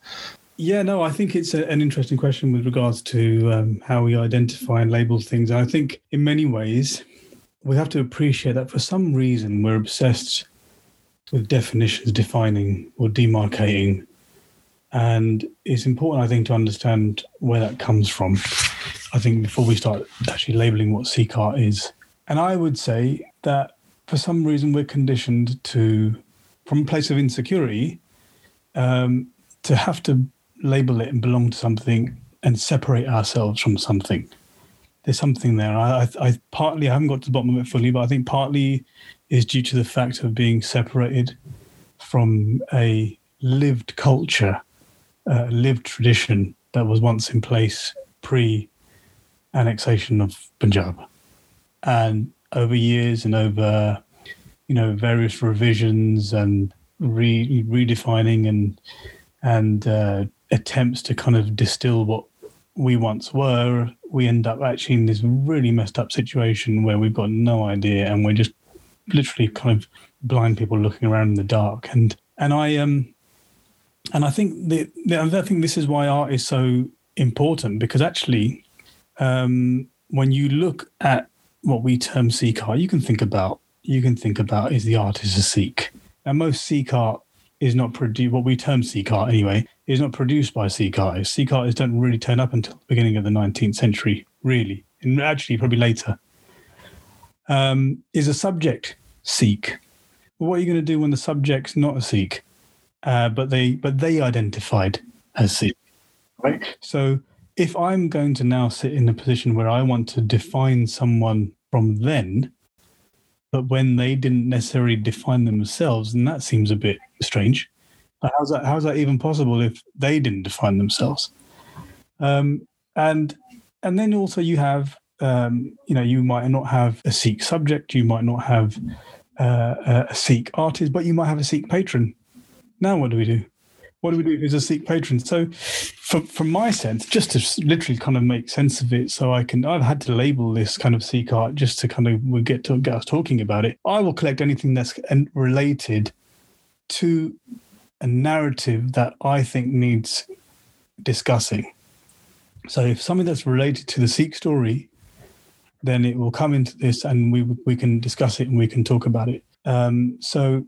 Yeah, no, I think it's a, an interesting question with regards to um, how we identify and label things. And I think in many ways, we have to appreciate that for some reason we're obsessed with definitions, defining or demarcating. And it's important, I think, to understand where that comes from. I think before we start actually labeling what art is. And I would say that for some reason we're conditioned to, from a place of insecurity, um, to have to label it and belong to something and separate ourselves from something. There's something there. I, I, I partly I haven't got to the bottom of it fully, but I think partly is due to the fact of being separated from a lived culture, a lived tradition that was once in place pre annexation of Punjab. And over years and over, you know, various revisions and re- redefining and and uh, attempts to kind of distill what we once were, we end up actually in this really messed up situation where we've got no idea and we're just literally kind of blind people looking around in the dark. And and I um and I think the, the I think this is why art is so important because actually um when you look at what we term Sikh art, you can think about you can think about is the artist a Sikh. And most Sikh art is not produced, what we term Sikh art anyway, is not produced by Sikh artists. Don't really turn up until the beginning of the 19th century, really, and actually probably later. Um, is a subject Sikh? What are you going to do when the subject's not a Sikh, uh, but they but they identified as Sikh, right? So if I'm going to now sit in a position where I want to define someone from then, but when they didn't necessarily define themselves, then that seems a bit strange. How's that? How's that even possible if they didn't define themselves? Um, and and then also you have um, you know you might not have a Sikh subject, you might not have uh, a Sikh artist, but you might have a Sikh patron. Now what do we do? What do we do if there's a Sikh patron? So, from from my sense, just to literally kind of make sense of it, so I can, I've had to label this kind of Sikh art just to kind of we get to get us talking about it. I will collect anything that's related to a narrative that I think needs discussing. So, if something that's related to the Sikh story, then it will come into this, and we we can discuss it and we can talk about it. Um, so,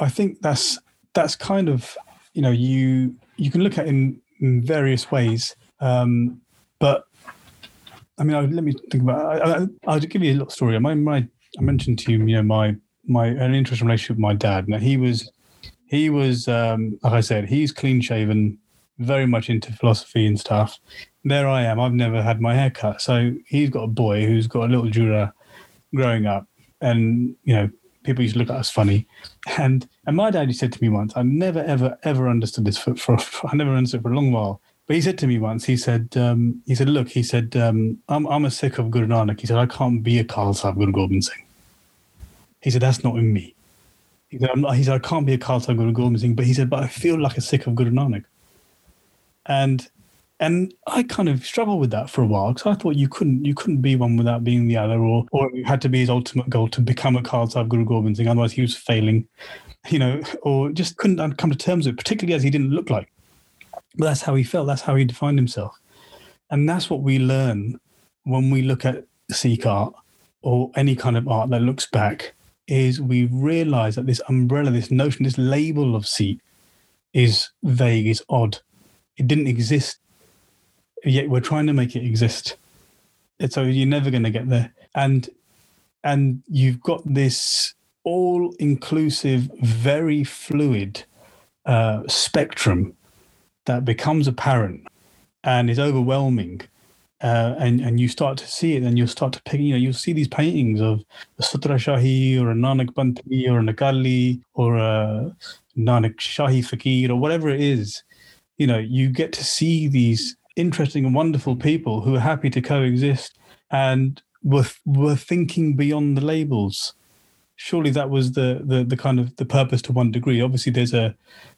I think that's that's kind of you know you you can look at in, in various ways um, but i mean I, let me think about I, will give you a little story my, my i mentioned to you you know my my an interesting relationship with my dad now he was he was um, like i said he's clean shaven very much into philosophy and stuff there i am i've never had my hair cut so he's got a boy who's got a little jura growing up and you know people used to look at us funny. And and my daddy said to me once, I never ever ever understood this for, for, for I never understood for a long while. But he said to me once, he said, um, he said, look, he said, um, I'm I'm a Sikh of Guru Nanak. He said, I can't be a Khalsa of Guru Gobind Singh. He said, that's not in me. He said, not, he said, I can't be a of Guru Gobind Singh, but he said, but I feel like a Sikh of Guru Nanak. And and I kind of struggled with that for a while because I thought you couldn't you couldn't be one without being the other, or or it had to be his ultimate goal to become a Khalsa Guru Gobind Singh. Otherwise, he was failing, you know, or just couldn't come to terms with it, particularly as he didn't look like. But that's how he felt. That's how he defined himself, and that's what we learn when we look at Sikh art or any kind of art that looks back. Is we realize that this umbrella, this notion, this label of Sikh is vague, is odd. It didn't exist yet we're trying to make it exist. So you're never going to get there. And and you've got this all inclusive, very fluid uh, spectrum that becomes apparent and is overwhelming uh, and and you start to see it, and you'll start to pick. You know, you'll see these paintings of a Suthra Shahi or a Nanak Panthi or a Nakali or a Nanak Shahi Fakir or whatever it is. You know, you get to see these interesting and wonderful people who are happy to coexist and were were thinking beyond the labels. Surely that was the the the kind of the purpose to one degree. Obviously, there's a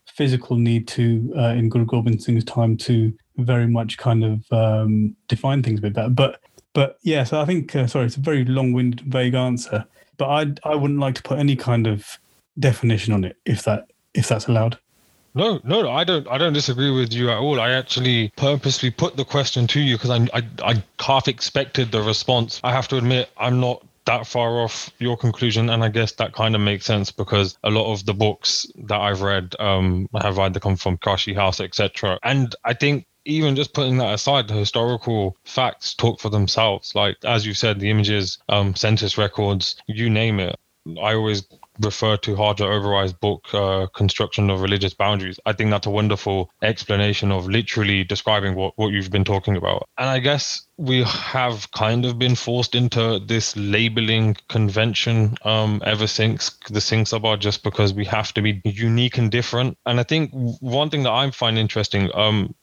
physical need to uh, in Guru Gobind Singh's time to very much kind of um, define things a bit better. But but yeah, so I think uh, sorry, it's a very long-winded, vague answer. But I I wouldn't like to put any kind of definition on it if that if that's allowed. No, no, I don't. I don't disagree with you at all. I actually purposely put the question to you because I, I, I half expected the response. I have to admit, I'm not that far off your conclusion, and I guess that kind of makes sense because a lot of the books that I've read um, have either come from Kashi House, etc. And I think even just putting that aside, the historical facts talk for themselves. Like as you said, the images, um, census records, you name it. I always refer to Harjot Oberoi's book, uh, Construction of Religious Boundaries. I think that's a wonderful explanation of literally describing what, what you've been talking about. And I guess we have kind of been forced into this labeling convention um, ever since the Singh Sabha, just because we have to be unique and different. And I think one thing that I find interesting, um,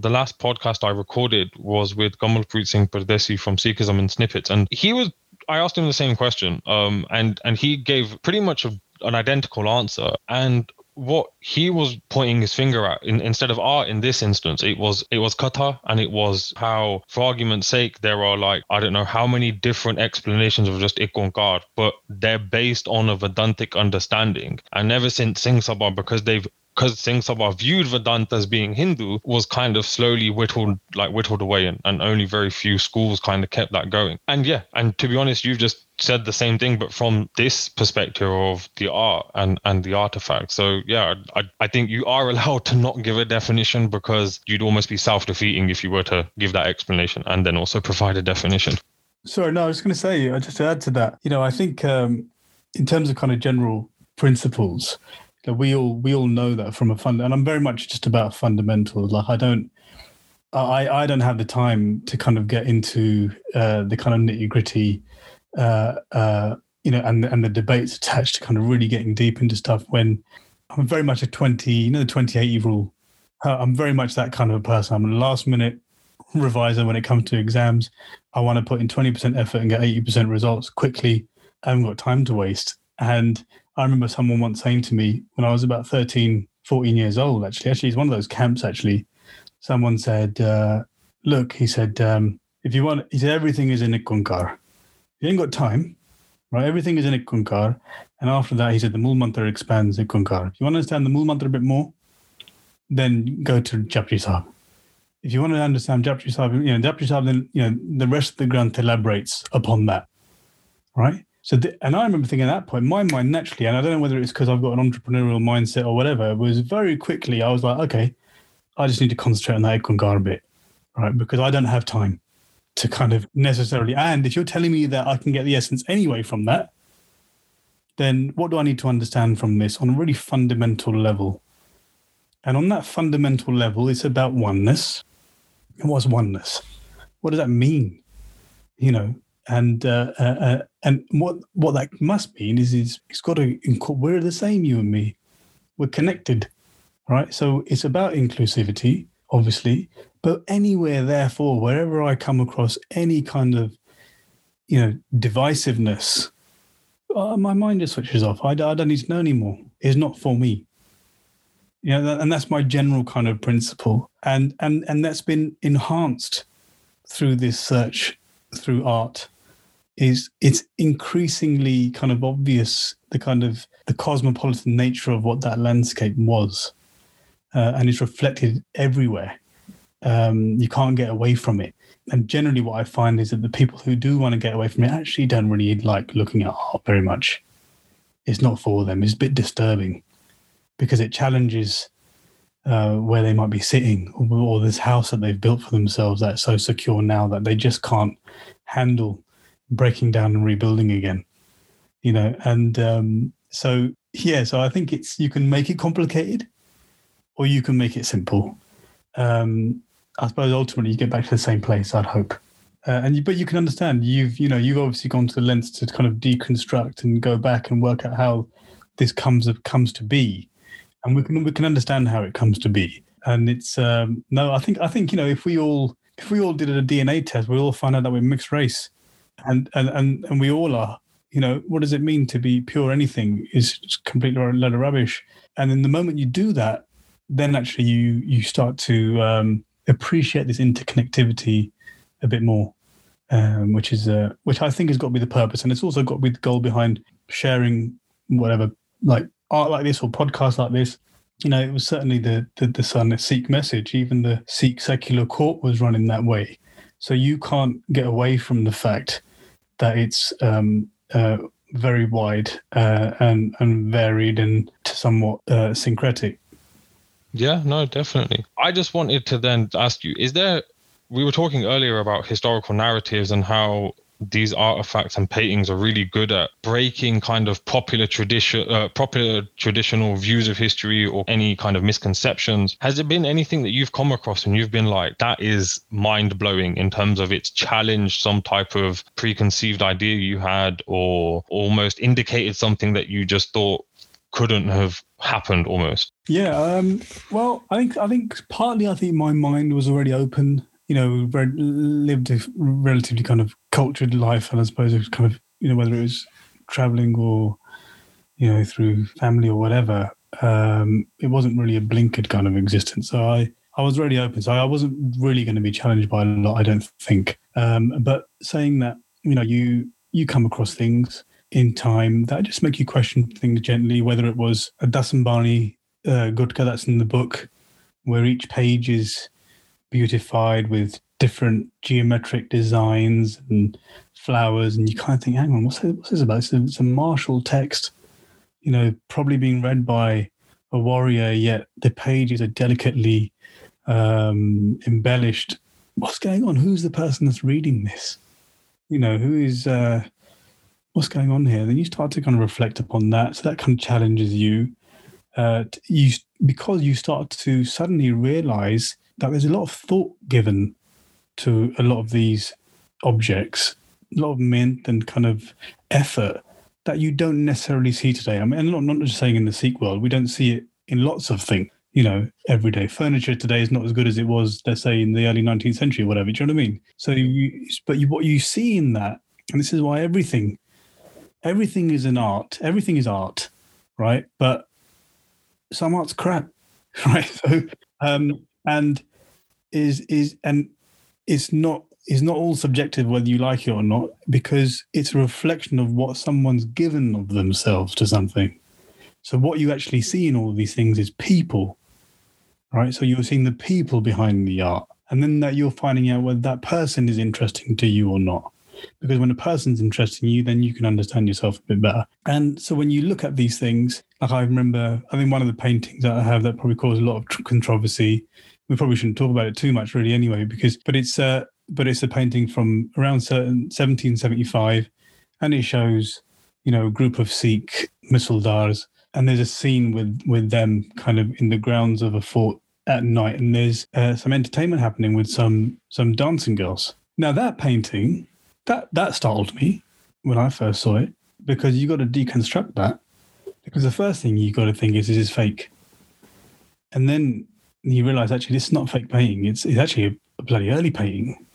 the last podcast I recorded was with Kamalpreet Singh Pardesi from Sikhism in Snippets, and he was I asked him the same question, um, and and he gave pretty much a, an identical answer. And what he was pointing his finger at in, instead of art in this instance it was it was katha and it was how for argument's sake there are like i don't know how many different explanations of just ikonkar but they're based on a vedantic understanding and ever since singh sabha because they've because Singh Sabha viewed Vedanta as being Hindu, was kind of slowly whittled, like whittled away, and, and only very few schools kind of kept that going. And yeah, and to be honest, you've just said the same thing, but from this perspective of the art and, and the artifact. So yeah, I, I think you are allowed to not give a definition because you'd almost be self defeating if you were to give that explanation and then also provide a definition. Sorry, no, I was going to say, uh, just to add to that, you know, I think um, in terms of kind of general principles, we all we all know that from a fund, and I'm very much just about fundamentals. Like I don't, I I don't have the time to kind of get into uh, the kind of nitty gritty, uh, uh, you know, and and the debates attached to kind of really getting deep into stuff. When I'm very much a twenty, you know, the eight rule. Uh, I'm very much that kind of a person. I'm a last minute reviser when it comes to exams. I want to put in 20% effort and get 80% results quickly. I haven't got time to waste. And I remember someone once saying to me when I was about 13, 14 years old, actually, actually, it's one of those camps, actually. Someone said, uh, Look, he said, um, if you want, he said, everything is in a Ikonkar. You ain't got time, right? Everything is in Ikonkar. And after that, he said, the Mool Mantra expands Ikonkar. If you want to understand the Mool Mantra a bit more, then go to Japji Sahib. If you want to understand Japji Sahib, you know, Japji Sahib, then, you know, the rest of the Granth elaborates upon that, right? So, the, and I remember thinking at that point, my mind naturally, and I don't know whether it's because I've got an entrepreneurial mindset or whatever, was very quickly, I was like, okay, I just need to concentrate on that Ikonkar a bit, right? Because I don't have time to kind of necessarily. And if you're telling me that I can get the essence anyway from that, then what do I need to understand from this on a really fundamental level? And on that fundamental level, it's about oneness. And what's oneness? What does that mean? You know, and uh, uh, uh, and what what that must mean is is it's got to we're the same you and me. We're connected right? So it's about inclusivity obviously but anywhere therefore wherever i come across any kind of you know divisiveness uh, my mind just switches off. I, I don't need to know anymore. It's not for me. You know and that's my general kind of principle. And and and that's been enhanced through this search through art is it's increasingly kind of obvious the kind of the cosmopolitan nature of what that landscape was, uh, and it's reflected everywhere. Um, you can't get away from it. And generally, what I find is that the people who do want to get away from it actually don't really like looking at art very much. It's not for them. It's a bit disturbing because it challenges uh, where they might be sitting or, or this house that they've built for themselves that's so secure now that they just can't handle breaking down and rebuilding again you know and um, so yeah so i think it's you can make it complicated or you can make it simple um, I suppose ultimately you get back to the same place. I'd hope. Uh, and you, but you can understand you've you know you've obviously gone to the lengths to kind of deconstruct and go back and work out how this comes comes to be, and we can we can understand how it comes to be. And it's um, no, I think I think you know if we all if we all did a DNA test, we all find out that we're mixed race, and and and, and we all are. You know, what does it mean to be pure anything is completely a load of rubbish. And then the moment you do that, then actually you you start to um, appreciate this interconnectivity a bit more um, which is uh, which I think has got to be the purpose, and it's also got to be the goal behind sharing whatever like art like this or podcasts like this. You know, it was certainly the the, the Sun Sikh message. Even the Sikh secular court was run in that way. So you can't get away from the fact that it's um, uh, very wide uh, and and varied and somewhat uh, syncretic. Yeah, no, definitely. I just wanted to then ask you: Is there we were talking earlier about historical narratives and how these artifacts and paintings are really good at breaking kind of popular tradition uh, popular traditional views of history or any kind of misconceptions. Has it been anything that you've come across and you've been like that is mind blowing in terms of it's challenged some type of preconceived idea you had or almost indicated something that you just thought couldn't have happened almost yeah um, well i think i think partly i think my mind was already open you know, lived a relatively kind of cultured life, and I suppose it was kind of, you know, whether it was traveling or, you know, through family or whatever, um, it wasn't really a blinkered kind of existence. So I, I was really open. So I wasn't really going to be challenged by a lot, I don't think. Um, but saying that, you know, you you come across things in time that just make you question things gently, whether it was a Dasam Bani uh, Gutka that's in the book, where each page is beautified with different geometric designs and flowers, and you kind of think, hang on, what's this, what's this about? It's a, it's a martial text, you know, probably being read by a warrior, yet the pages are delicately um, embellished. What's going on? Who's the person that's reading this? You know, who is, uh, what's going on here? Then you start to kind of reflect upon that. So that kind of challenges you. Uh, you because you start to suddenly realize that there's a lot of thought given to a lot of these objects, a lot of mint and kind of effort that you don't necessarily see today. I mean, not, not just saying in the Sikh world, we don't see it in lots of things. You know, everyday furniture today is not as good as it was, let's say, in the early 19th century or whatever. Do you know what I mean? So, you, but you, what you see in that, and this is why everything, everything is an art. Everything is art, right? But some art's crap, right? So, um, and is is and it's not is not all subjective whether you like it or not because it's a reflection of what someone's given of themselves to something. So what you actually see in all of these things is people right? So you're seeing the people behind the art and then that you're finding out whether that person is interesting to you or not. Because when a person's interesting in you then you can understand yourself a bit better. And so when you look at these things like i remember i think one of the paintings that i have that probably caused a lot of controversy we probably shouldn't talk about it too much really anyway because but it's uh but it's a painting from around certain 1775 and it shows you know a group of sikh misldars and there's a scene with with them kind of in the grounds of a fort at night and there's uh, some entertainment happening with some some dancing girls. Now that painting that that startled me when i first saw it because you got to deconstruct that because the first thing you got to think is this is fake? And then you realize actually this is not fake painting. It's, it's actually a, bloody early painting.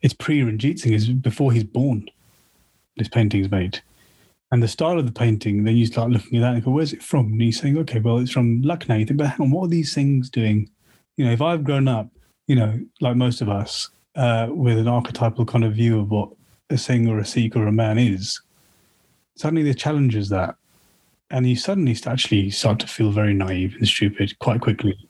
It's pre Ranjit Singh, it's before he's born. This painting is made. And the style of the painting, then you start looking at that and go, where's it from? And he's saying, okay, well, it's from Lucknow. You think, but hang on, what are these things doing? You know, if I've grown up, you know, like most of us, uh, with an archetypal kind of view of what a Singh or a Sikh or a man is, suddenly the challenges that. And you suddenly actually start to feel very naive and stupid quite quickly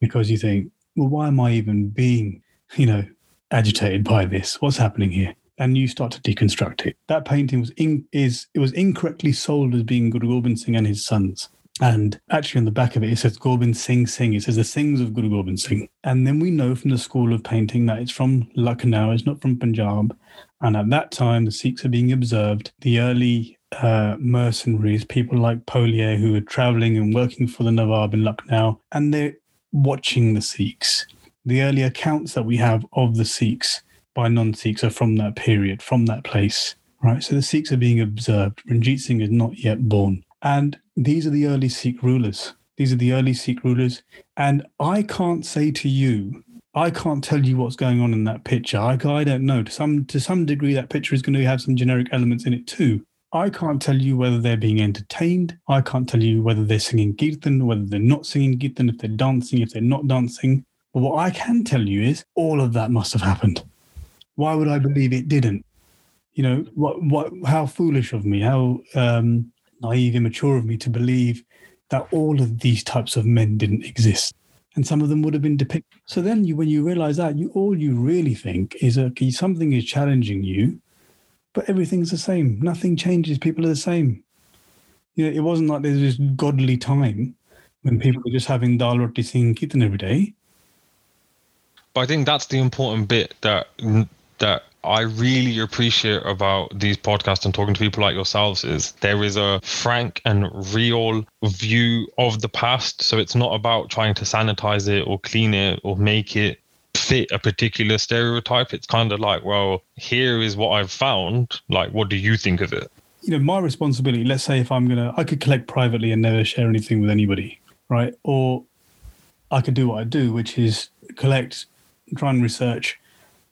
because you think, well, why am I even being, you know, agitated by this? What's happening here? And you start to deconstruct it. That painting was in, is it was incorrectly sold as being Guru Gobind Singh and his sons. And actually, on the back of it, it says Gobind Singh Singh. It says the Singhs of Guru Gobind Singh. And then we know from the school of painting that it's from Lucknow, it's not from Punjab. And at that time, the Sikhs are being observed. The early uh, mercenaries, people like Polier, who were traveling and working for the Nawab in Lucknow, and they're watching the Sikhs. the early accounts that we have of the Sikhs by non-Sikhs are from that period, from that place, right? So the Sikhs are being observed. Ranjit Singh is not yet born. And these are the early Sikh rulers. These are the early Sikh rulers. And I can't say to you, I can't tell you what's going on in that picture. I, I don't know. To some to some degree, that picture is going to have some generic elements in it too. I can't tell you whether they're being entertained. I can't tell you whether they're singing Kirtan, whether they're not singing Kirtan, if they're dancing, if they're not dancing. But what I can tell you is all of that must have happened. Why would I believe it didn't? You know, what, what, how foolish of me, how um, naive, immature of me to believe that all of these types of men didn't exist. And some of them would have been depicted. So then, you, when you realize that, you all you really think is okay, something is challenging you, but everything's the same. Nothing changes. People are the same. You know, it wasn't like there's this godly time when people were just having dal roti singing kirtan every day. But I think that's the important bit that that I really appreciate about these podcasts and talking to people like yourselves is there is a frank and real view of the past. So it's not about trying to sanitize it or clean it or make it fit a particular stereotype. It's kind of like, well, here is what I've found. Like, what do you think of it? You know, my responsibility, let's say if I'm going to, I could collect privately and never share anything with anybody, right? Or I could do what I do, which is collect, try and research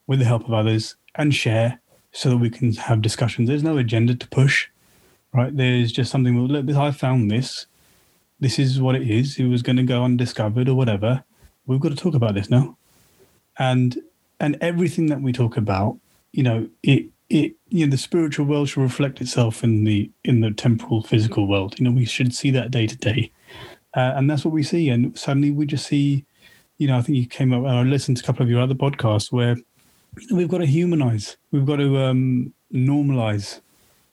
with the help of others and share so that we can have discussions. There's no agenda to push, right? There's just something, well, look, I found this. This is what it is. It was going to go undiscovered or whatever. We've got to talk about this now. And and everything that we talk about, you know, it it you know the spiritual world should reflect itself in the in the temporal physical world. You know, we should see that day to day, uh, and that's what we see. And suddenly we just see, you know, I think you came up. and I listened to a couple of your other podcasts where we've got to humanize, we've got to um, normalize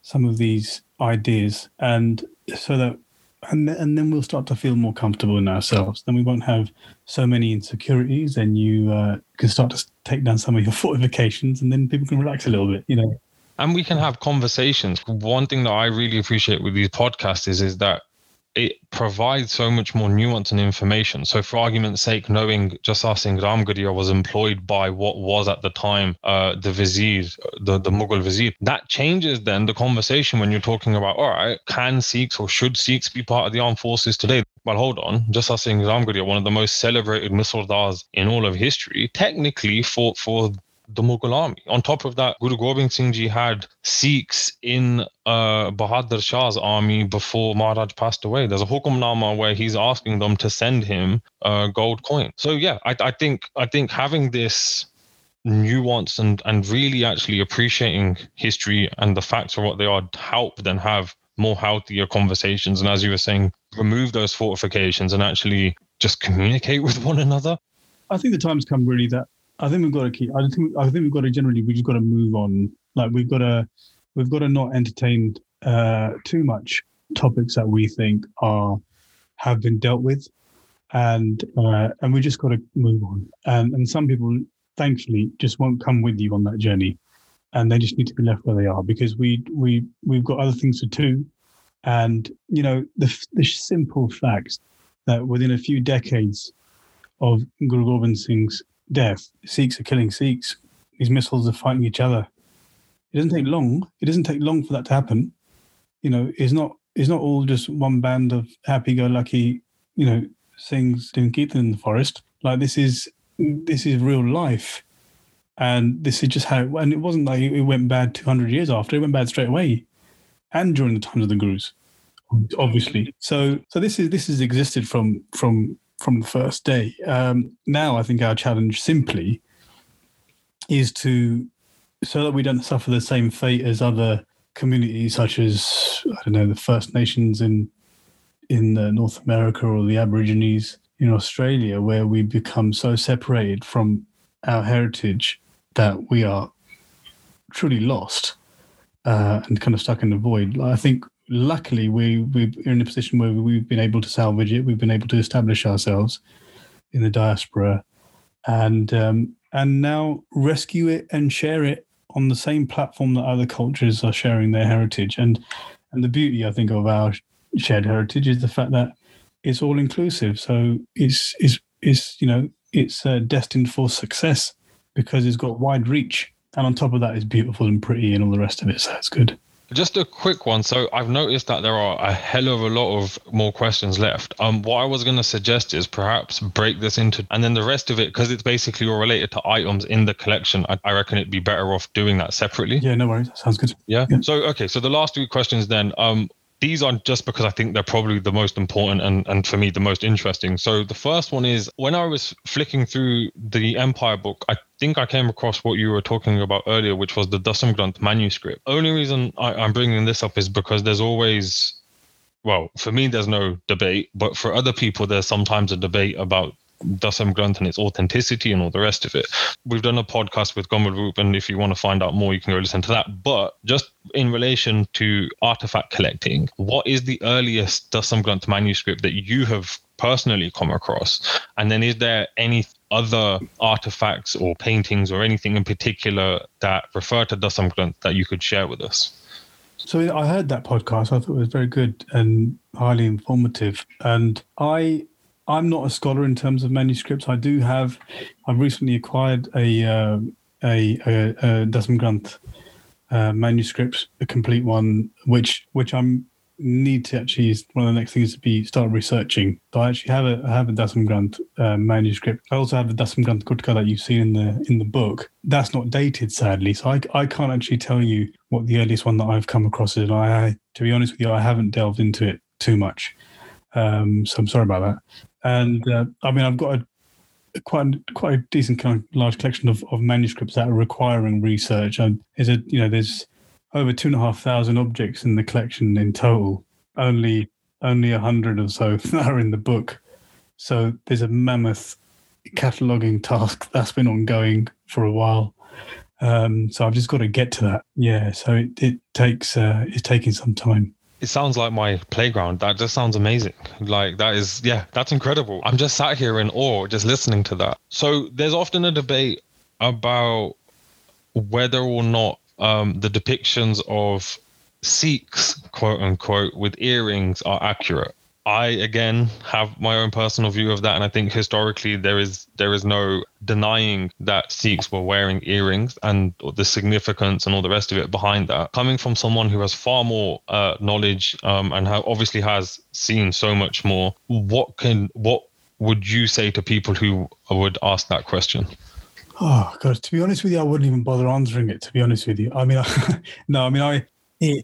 some of these ideas, and so that and and then we'll start to feel more comfortable in ourselves. Then we won't have so many insecurities, and you uh, can start to take down some of your fortifications, and then people can relax a little bit. You know, and we can have conversations. One thing that I really appreciate with these podcasts is is that it provides so much more nuance and information. So, for argument's sake, knowing Jassa Singh Ramgarhia was employed by what was at the time uh, the vizier, the, the Mughal vizier, that changes then the conversation when you're talking about, all right, can Sikhs or should Sikhs be part of the armed forces today? Well, hold on. Jassa Singh Ramgarhia, one of the most celebrated Misldars in all of history, technically for for the Mughal army. On top of that, Guru Gobind Singh Ji had Sikhs in uh, Bahadur Shah's army before Maharaj passed away. There's a hukumnama where he's asking them to send him a gold coin. So yeah, I, I think I think having this nuance and and really actually appreciating history and the facts of what they are help then have more healthier conversations and as you were saying remove those fortifications and actually just communicate with one another i think the time's come really that I think we've got to keep. I think. I think we've got to generally. We just got to move on. Like we've got to. We've got to not entertain uh, too much topics that we think are have been dealt with, and uh, and we just got to move on. And and some people, thankfully, just won't come with you on that journey, and they just need to be left where they are because we we we've got other things to do, and you know the the simple fact that within a few decades of Guru Singh's death. Sikhs are killing Sikhs. These misls are fighting each other. It doesn't take long. It doesn't take long for that to happen. You know, it's not it's not all just one band of happy-go-lucky, you know, things doing kirtan in the forest. Like this is this is real life, and this is just how. It, and it wasn't like it went bad 200 years after. It went bad straight away, and during the times of the gurus, obviously. So so this is this has existed from from from the first day. Um, now, I think our challenge simply is to so that we don't suffer the same fate as other communities, such as I don't know the First Nations in in uh, North America or the Aborigines in Australia, where we become so separated from our heritage that we are truly lost uh, and kind of stuck in the void. I think luckily we we're in a position where we've been able to salvage it. We've been able to establish ourselves in the diaspora, and um, and now rescue it and share it on the same platform that other cultures are sharing their heritage. And and the beauty I think of our shared heritage is the fact that it's all inclusive. So it's it's it's you know it's uh, destined for success because it's got wide reach, and on top of that, it's beautiful and pretty and all the rest of it. So it's good. Just a quick one. So I've noticed that there are a hell of a lot of more questions left. Um, what I was going to suggest is perhaps break this into, and then the rest of it, because it's basically all related to items in the collection. I, I, reckon it'd be better off doing that separately. Yeah, no worries. Sounds good. Yeah? yeah. So okay. So the last two questions then. Um, these are just because I think they're probably the most important and, and for me the most interesting. So the first one is when I was flicking through the Empire book, I think I came across what you were talking about earlier, which was the Granth manuscript. Only reason I, I'm bringing this up is because there's always well, for me, there's no debate, but for other people, there's sometimes a debate about Dasam Granth and its authenticity and all the rest of it. We've done a podcast with Kamalroop, and if you want to find out more, you can go listen to that. But just in relation to artifact collecting, what is the earliest Dasam Granth manuscript that you have personally come across? And then is there any other artifacts or paintings or anything in particular that refer to Dasam Granth that you could share with us? So I heard that podcast. I thought it was very good and highly informative. And I I'm not a scholar in terms of manuscripts. I do have. I've recently acquired a uh, a, a, a Dasam Granth uh, manuscript, a complete one, which which I'm need to actually one of the next things to be start researching. So I actually have a I have a Dasam Granth uh, manuscript. I also have the Dasam Granth Gutka that you've seen in the in the book. That's not dated, sadly, so I I can't actually tell you what the earliest one that I've come across is. And I to be honest with you, I haven't delved into it too much. Um, so I'm sorry about that. And uh, I mean, I've got a, quite quite a decent kind of large collection of, of manuscripts that are requiring research. And is it you know there's over two and a half thousand objects in the collection in total. Only only a hundred or so are in the book. So there's a mammoth cataloging task that's been ongoing for a while. Um, so I've just got to get to that. Yeah. So it, it takes uh, it's taking some time it sounds like my playground. That just sounds amazing. Like that is, yeah, that's incredible. I'm just sat here in awe, just listening to that. So there's often a debate about whether or not um, the depictions of Sikhs, quote unquote, with earrings are accurate. I again have my own personal view of that, and I think historically there is there is no denying that Sikhs were wearing earrings and the significance and all the rest of it behind that. Coming from someone who has far more uh, knowledge um, and ha- obviously has seen so much more, what can what would you say to people who would ask that question? Oh God! To be honest with you, I wouldn't even bother answering it. To be honest with you, I mean, I, no, I mean, I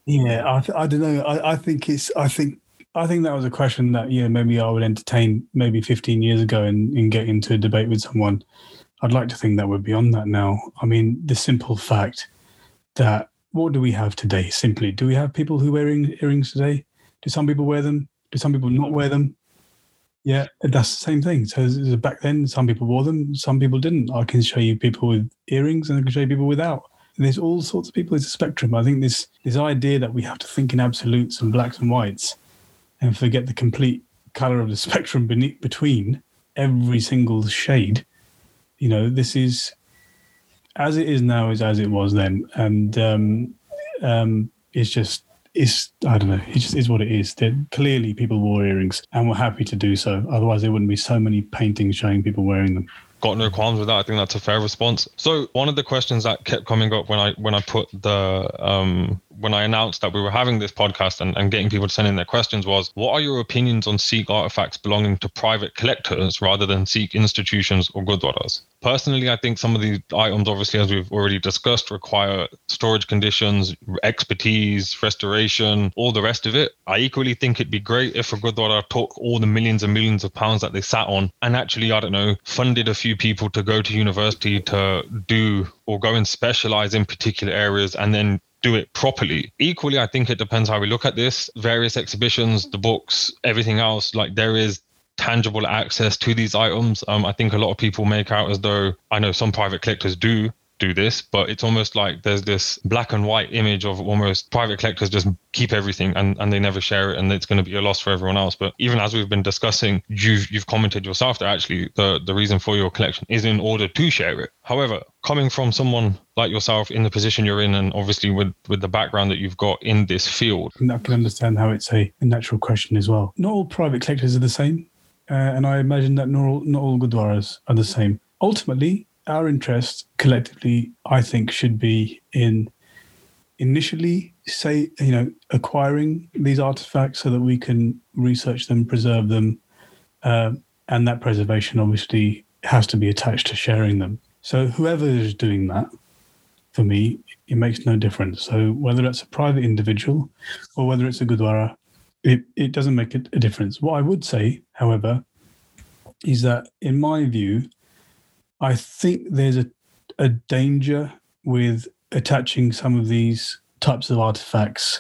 yeah, I, I don't know. I, I think it's I think I think that was a question that know maybe I would entertain maybe 15 years ago and, and get into a debate with someone. I'd like to think that we're beyond that now. I mean, the simple fact that what do we have today? Simply, do we have people who wear earrings today? Do some people wear them? Do some people not wear them? Yeah, that's the same thing. So back then, some people wore them, some people didn't. I can show you people with earrings, and I can show you people without. And there's all sorts of people. It's a spectrum. I think this this idea that we have to think in absolutes and blacks and whites and forget the complete color of the spectrum beneath between every single shade. You know, this is as it is now is as it was then, and um, um, it's just it's I don't know. It just is what it is. That clearly people wore earrings and were happy to do so. Otherwise, there wouldn't be so many paintings showing people wearing them got no qualms with that. I think that's a fair response. So one of the questions that kept coming up when I when I put the um when I announced that we were having this podcast and, and getting people to send in their questions was what are your opinions on Sikh artifacts belonging to private collectors rather than Sikh institutions or gurdwaras? Personally, I think some of the items, obviously, as we've already discussed, require storage conditions, expertise, restoration, all the rest of it. I equally think it'd be great if a gurdwara took all the millions and millions of pounds that they sat on and actually, I don't know, funded a few people to go to university to do or go and specialize in particular areas and then do it properly. Equally, I think it depends how we look at this. Various exhibitions, the books, everything else, like there is tangible access to these items. Um, I think a lot of people make out as though I know some private collectors do, do this, but it's almost like there's this black and white image of almost private collectors just keep everything and, and they never share it and it's going to be a loss for everyone else. But even as we've been discussing, you've you've commented yourself that actually the, the reason for your collection is in order to share it. However, coming from someone like yourself in the position you're in and obviously with, with the background that you've got in this field. I can understand how it's a, a natural question as well. Not all private collectors are the same uh, and I imagine that not all, not all gurdwaras are the same. Ultimately, our interest collectively, I think, should be in initially say you know acquiring these artifacts so that we can research them, preserve them, uh, and that preservation obviously has to be attached to sharing them. So whoever is doing that, for me, it makes no difference. So whether it's a private individual or whether it's a gurdwara, it, it doesn't make a difference. What I would say, however, is that in my view, I think there's a, a danger with attaching some of these types of artifacts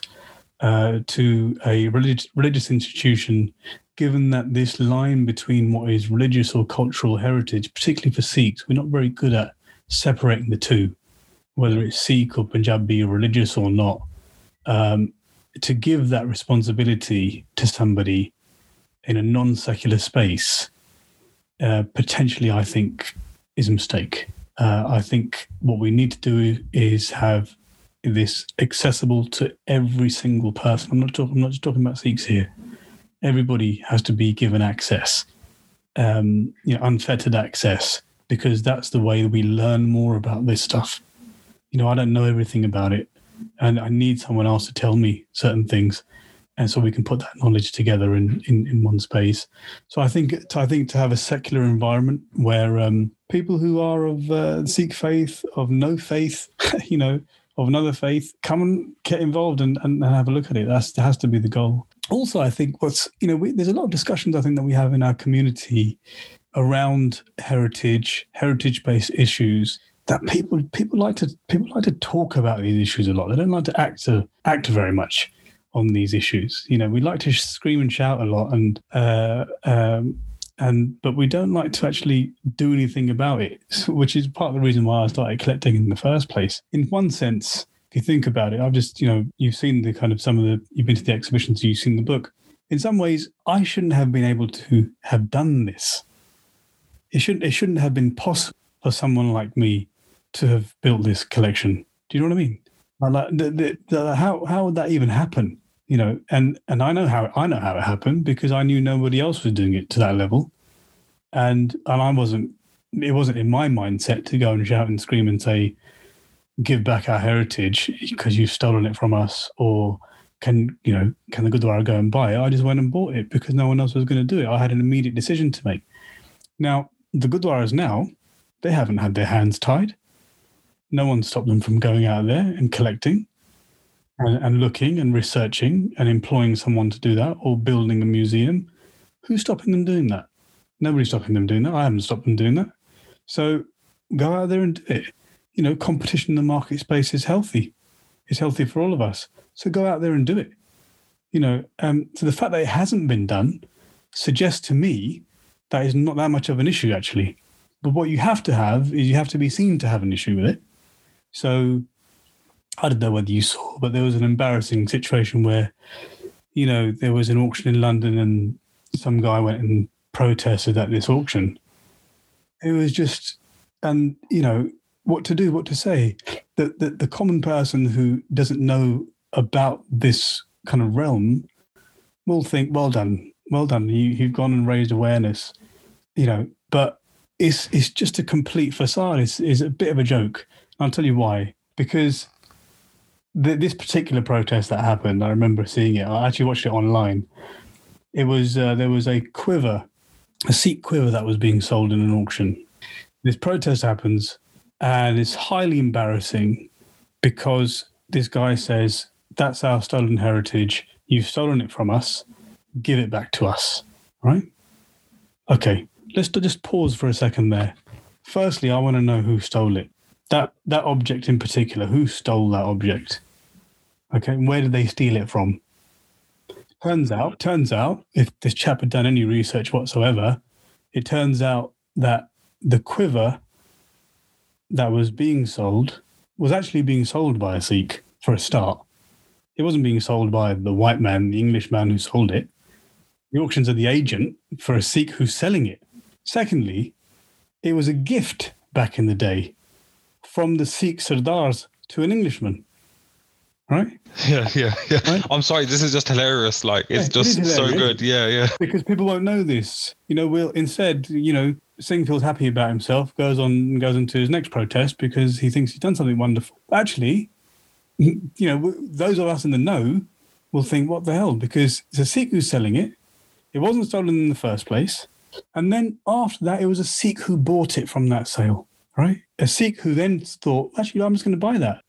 uh, to a religious, religious institution, given that this line between what is religious or cultural heritage, particularly for Sikhs, we're not very good at separating the two, whether it's Sikh or Punjabi or religious or not. Um, to give that responsibility to somebody in a non secular space, uh, potentially, I think, is a mistake. Uh, I think what we need to do is have this accessible to every single person. I'm not talking. I'm not just talking about Sikhs here. Everybody has to be given access, um, you know, unfettered access, because that's the way that we learn more about this stuff. You know, I don't know everything about it, and I need someone else to tell me certain things, and so we can put that knowledge together in in, in one space. So I think to, I think to have a secular environment where um, people who are of uh, Sikh faith, of no faith, you know, of another faith, come and get involved and, and, have a look at it. That's, that has to be the goal. Also, I think what's, you know, we, there's a lot of discussions I think that we have in our community around heritage, heritage based issues that people people like to people like to talk about these issues a lot. They don't like to act to act very much on these issues. You know, we like to scream and shout a lot, and uh, um, and but we don't like to actually do anything about it, which is part of the reason why I started collecting in the first place. In one sense, if you think about it, I've just you know you've seen the kind of some of the you've been to the exhibitions, you've seen the book. In some ways, I shouldn't have been able to have done this. It shouldn't it shouldn't have been possible for someone like me to have built this collection. Do you know what I mean? Like, the, the, the, how how would that even happen? You know, and and I know how I know how it happened because I knew nobody else was doing it to that level, and and I wasn't. It wasn't in my mindset to go and shout and scream and say, "Give back our heritage because you've stolen it from us," or can you know can the Gurdwara go and buy it? I just went and bought it because no one else was going to do it. I had an immediate decision to make. Now the Gurdwaras now they haven't had their hands tied. No one stopped them from going out there and collecting and, and looking and researching and employing someone to do that or building a museum, who's stopping them doing that? Nobody's stopping them doing that. I haven't stopped them doing that. So go out there and do it. You know, competition in the market space is healthy. It's healthy for all of us. So go out there and do it. You know, um, so the fact that it hasn't been done suggests to me that is not that much of an issue actually. But what you have to have is you have to be seen to have an issue with it. So I don't know whether you saw, but there was an embarrassing situation where, you know, there was an auction in London and some guy went and protested at this auction. It was just, and, you know, what to do, what to say. The, the, the common person who doesn't know about this kind of realm will think, well done, well done. You, you've gone and raised awareness, you know, but it's, it's just a complete facade. It's, it's a bit of a joke. I'll tell you why. Because this particular protest that happened, I remember seeing it. I actually watched it online. It was uh, there was a quiver, a Sikh quiver that was being sold in an auction. This protest happens, and it's highly embarrassing because this guy says, "That's our stolen heritage. You've stolen it from us. Give it back to us." Right? Okay, let's just pause for a second there. Firstly, I want to know who stole it that that object in particular, who stole that object? Okay, where did they steal it from? Turns out, turns out, if this chap had done any research whatsoever, it turns out that the quiver that was being sold was actually being sold by a Sikh for a start. It wasn't being sold by the white man, the English man who sold it. The auctions are the agent for a Sikh who's selling it. Secondly, it was a gift back in the day from the Sikh Sardars to an Englishman. right? Yeah, yeah, yeah. Right? I'm sorry, this is just hilarious. Like it's yeah, just it so good. Yeah, yeah. Because people won't know this. You know, we'll instead, you know, Singh feels happy about himself, goes on goes into his next protest because he thinks he's done something wonderful. Actually, you know, those of us in the know will think, what the hell? Because it's a Sikh who's selling it. It wasn't stolen in the first place. And then after that, it was a Sikh who bought it from that sale, right? A Sikh who then thought, actually, I'm just going to buy that.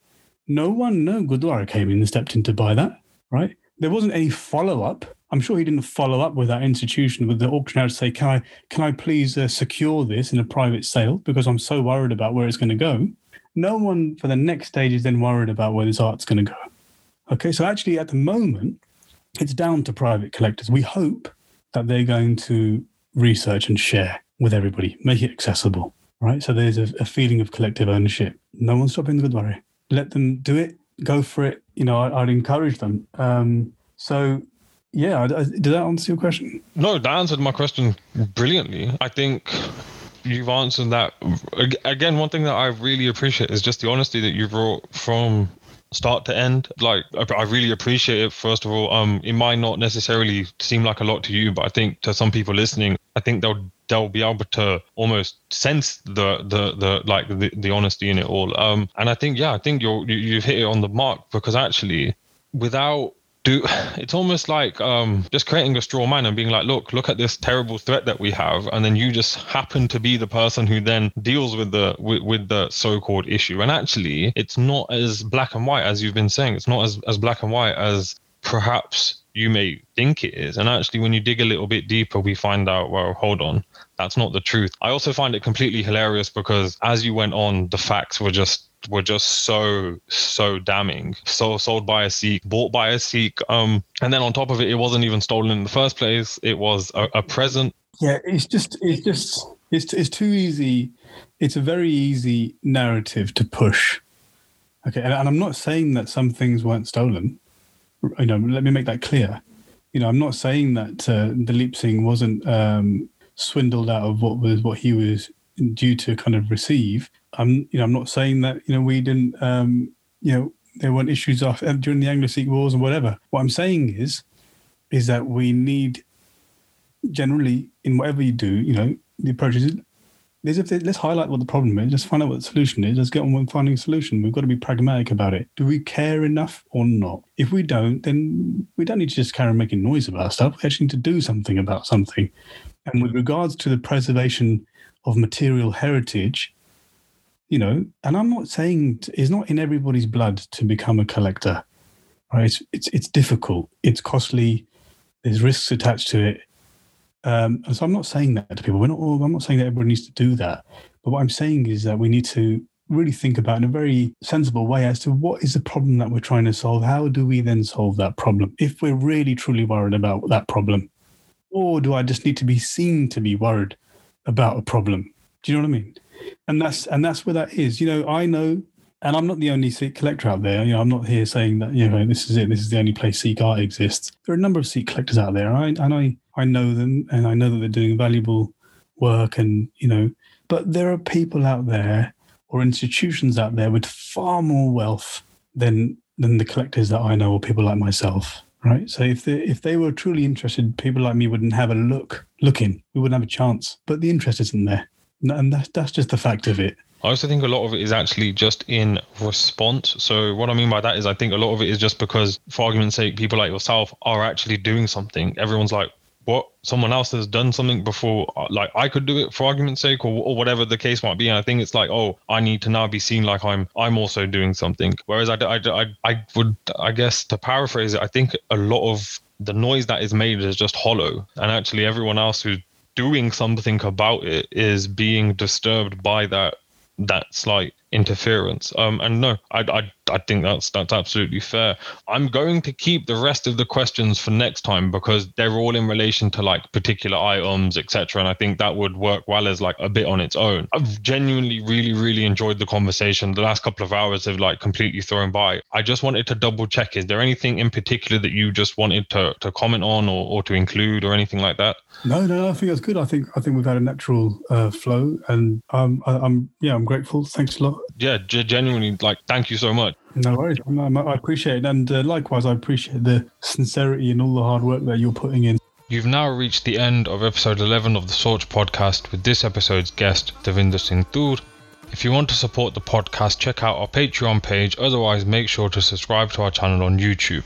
No one, no Gurdwara came in and stepped in to buy that, right? There wasn't any follow up. I'm sure he didn't follow up with that institution, with the auctioneer to say, "Can I, can I please uh, secure this in a private sale because I'm so worried about where it's going to go." No one for the next stage is then worried about where this art's going to go. Okay, so actually, at the moment, it's down to private collectors. We hope that they're going to research and share with everybody, make it accessible, right? So there's a, a feeling of collective ownership. No one's stopping the Gurdwara. Let them do it, go for it. You know, I, would encourage them. Um, so, yeah, did that answer your question? No, that answered my question brilliantly. I think you've answered that. Again, one thing that I really appreciate is just the honesty that you brought from start to end. Like I really appreciate it. First of all, um, it might not necessarily seem like a lot to you, but I think to some people listening, I think they'll they'll be able to almost sense the the the like the, the honesty in it all. Um, and I think yeah, I think you're you, you've hit it on the mark because actually, without do it's almost like um, just creating a straw man and being like look look at this terrible threat that we have. And then you just happen to be the person who then deals with the with, with the so-called issue. And actually it's not as black and white as you've been saying. It's not as, as black and white as perhaps you may think it is. And actually when you dig a little bit deeper we find out well hold on that's not the truth i also find it completely hilarious because as you went on the facts were just were just so so damning. So sold by a Sikh, bought by a Sikh, um, and then on top of it, it wasn't even stolen in the first place. It was a, a present. Yeah, it's just it's just it's it's too easy. It's a very easy narrative to push. Okay, and, and I'm not saying that some things weren't stolen. You know, let me make that clear. You know, I'm not saying that uh, Dalip Singh wasn't um, swindled out of what was what he was due to kind of receive. I'm, you know, I'm not saying that you know we didn't, um, you know, there weren't issues off uh, during the Anglo-Sikh wars and whatever. What I'm saying is, is that we need generally in whatever you do, you know, the approach is let's highlight what the problem is, let's find out what the solution is, let's get on with finding a solution. We've got to be pragmatic about it. Do we care enough or not? If we don't, then we don't need to just carry on making noise about stuff. We actually need to do something about something. And with regards to the preservation of material heritage, you know, and I'm not saying it's not in everybody's blood to become a collector, right? It's it's, it's difficult, it's costly, there's risks attached to it, um, and so I'm not saying that to people. We're not. All, I'm not saying that everybody needs to do that, but what I'm saying is that we need to really think about in a very sensible way as to what is the problem that we're trying to solve. How do we then solve that problem if we're really truly worried about that problem, or do I just need to be seen to be worried? about a problem. Do you know what I mean? And that's and that's where that is. You know, I know, and I'm not the only Sikh collector out there. You know, I'm not here saying that you know this is it. This is the only place Sikh art exists. There are a number of Sikh collectors out there, right? and I I know them, and I know that they're doing valuable work, and you know, but there are people out there or institutions out there with far more wealth than than the collectors that I know or people like myself right? So if they if they were truly interested, people like me wouldn't have a look looking. We wouldn't have a chance. But the interest isn't there, and that's that's just the fact of it. I also think a lot of it is actually just in response. So what I mean by that is I think a lot of it is just because, for argument's sake, people like yourself are actually doing something. Everyone's like, what someone else has done something before uh, like i could do it for argument's sake or, or whatever the case might be. And i think it's like oh i need to now be seen like i'm i'm also doing something. Whereas i i, I, I would i guess to paraphrase it i think a lot of the noise that is made is just hollow. And actually everyone else who's doing something about it is being disturbed by that that slight interference. Um, and no, I, I, I think that's that's absolutely fair. I'm going to keep the rest of the questions for next time because they're all in relation to like particular items, etc. And I think that would work well as like a bit on its own. I've genuinely really really enjoyed the conversation. The last couple of hours have like completely thrown by. I just wanted to double check: is there anything in particular that you just wanted to to comment on or, or to include or anything like that? No, no, I think that's good. I think I think we've had a natural uh, flow, and um, I, I'm yeah, I'm grateful. Thanks a lot yeah, genuinely, like, thank you so much. No worries. I appreciate it. And uh, likewise, I appreciate the sincerity and all the hard work that you're putting in. You've now reached the end of episode 11 of the Soch podcast with this episode's guest, Davinder Singh Toor. If you want to support the podcast, check out our Patreon page. Otherwise, make sure to subscribe to our channel on YouTube.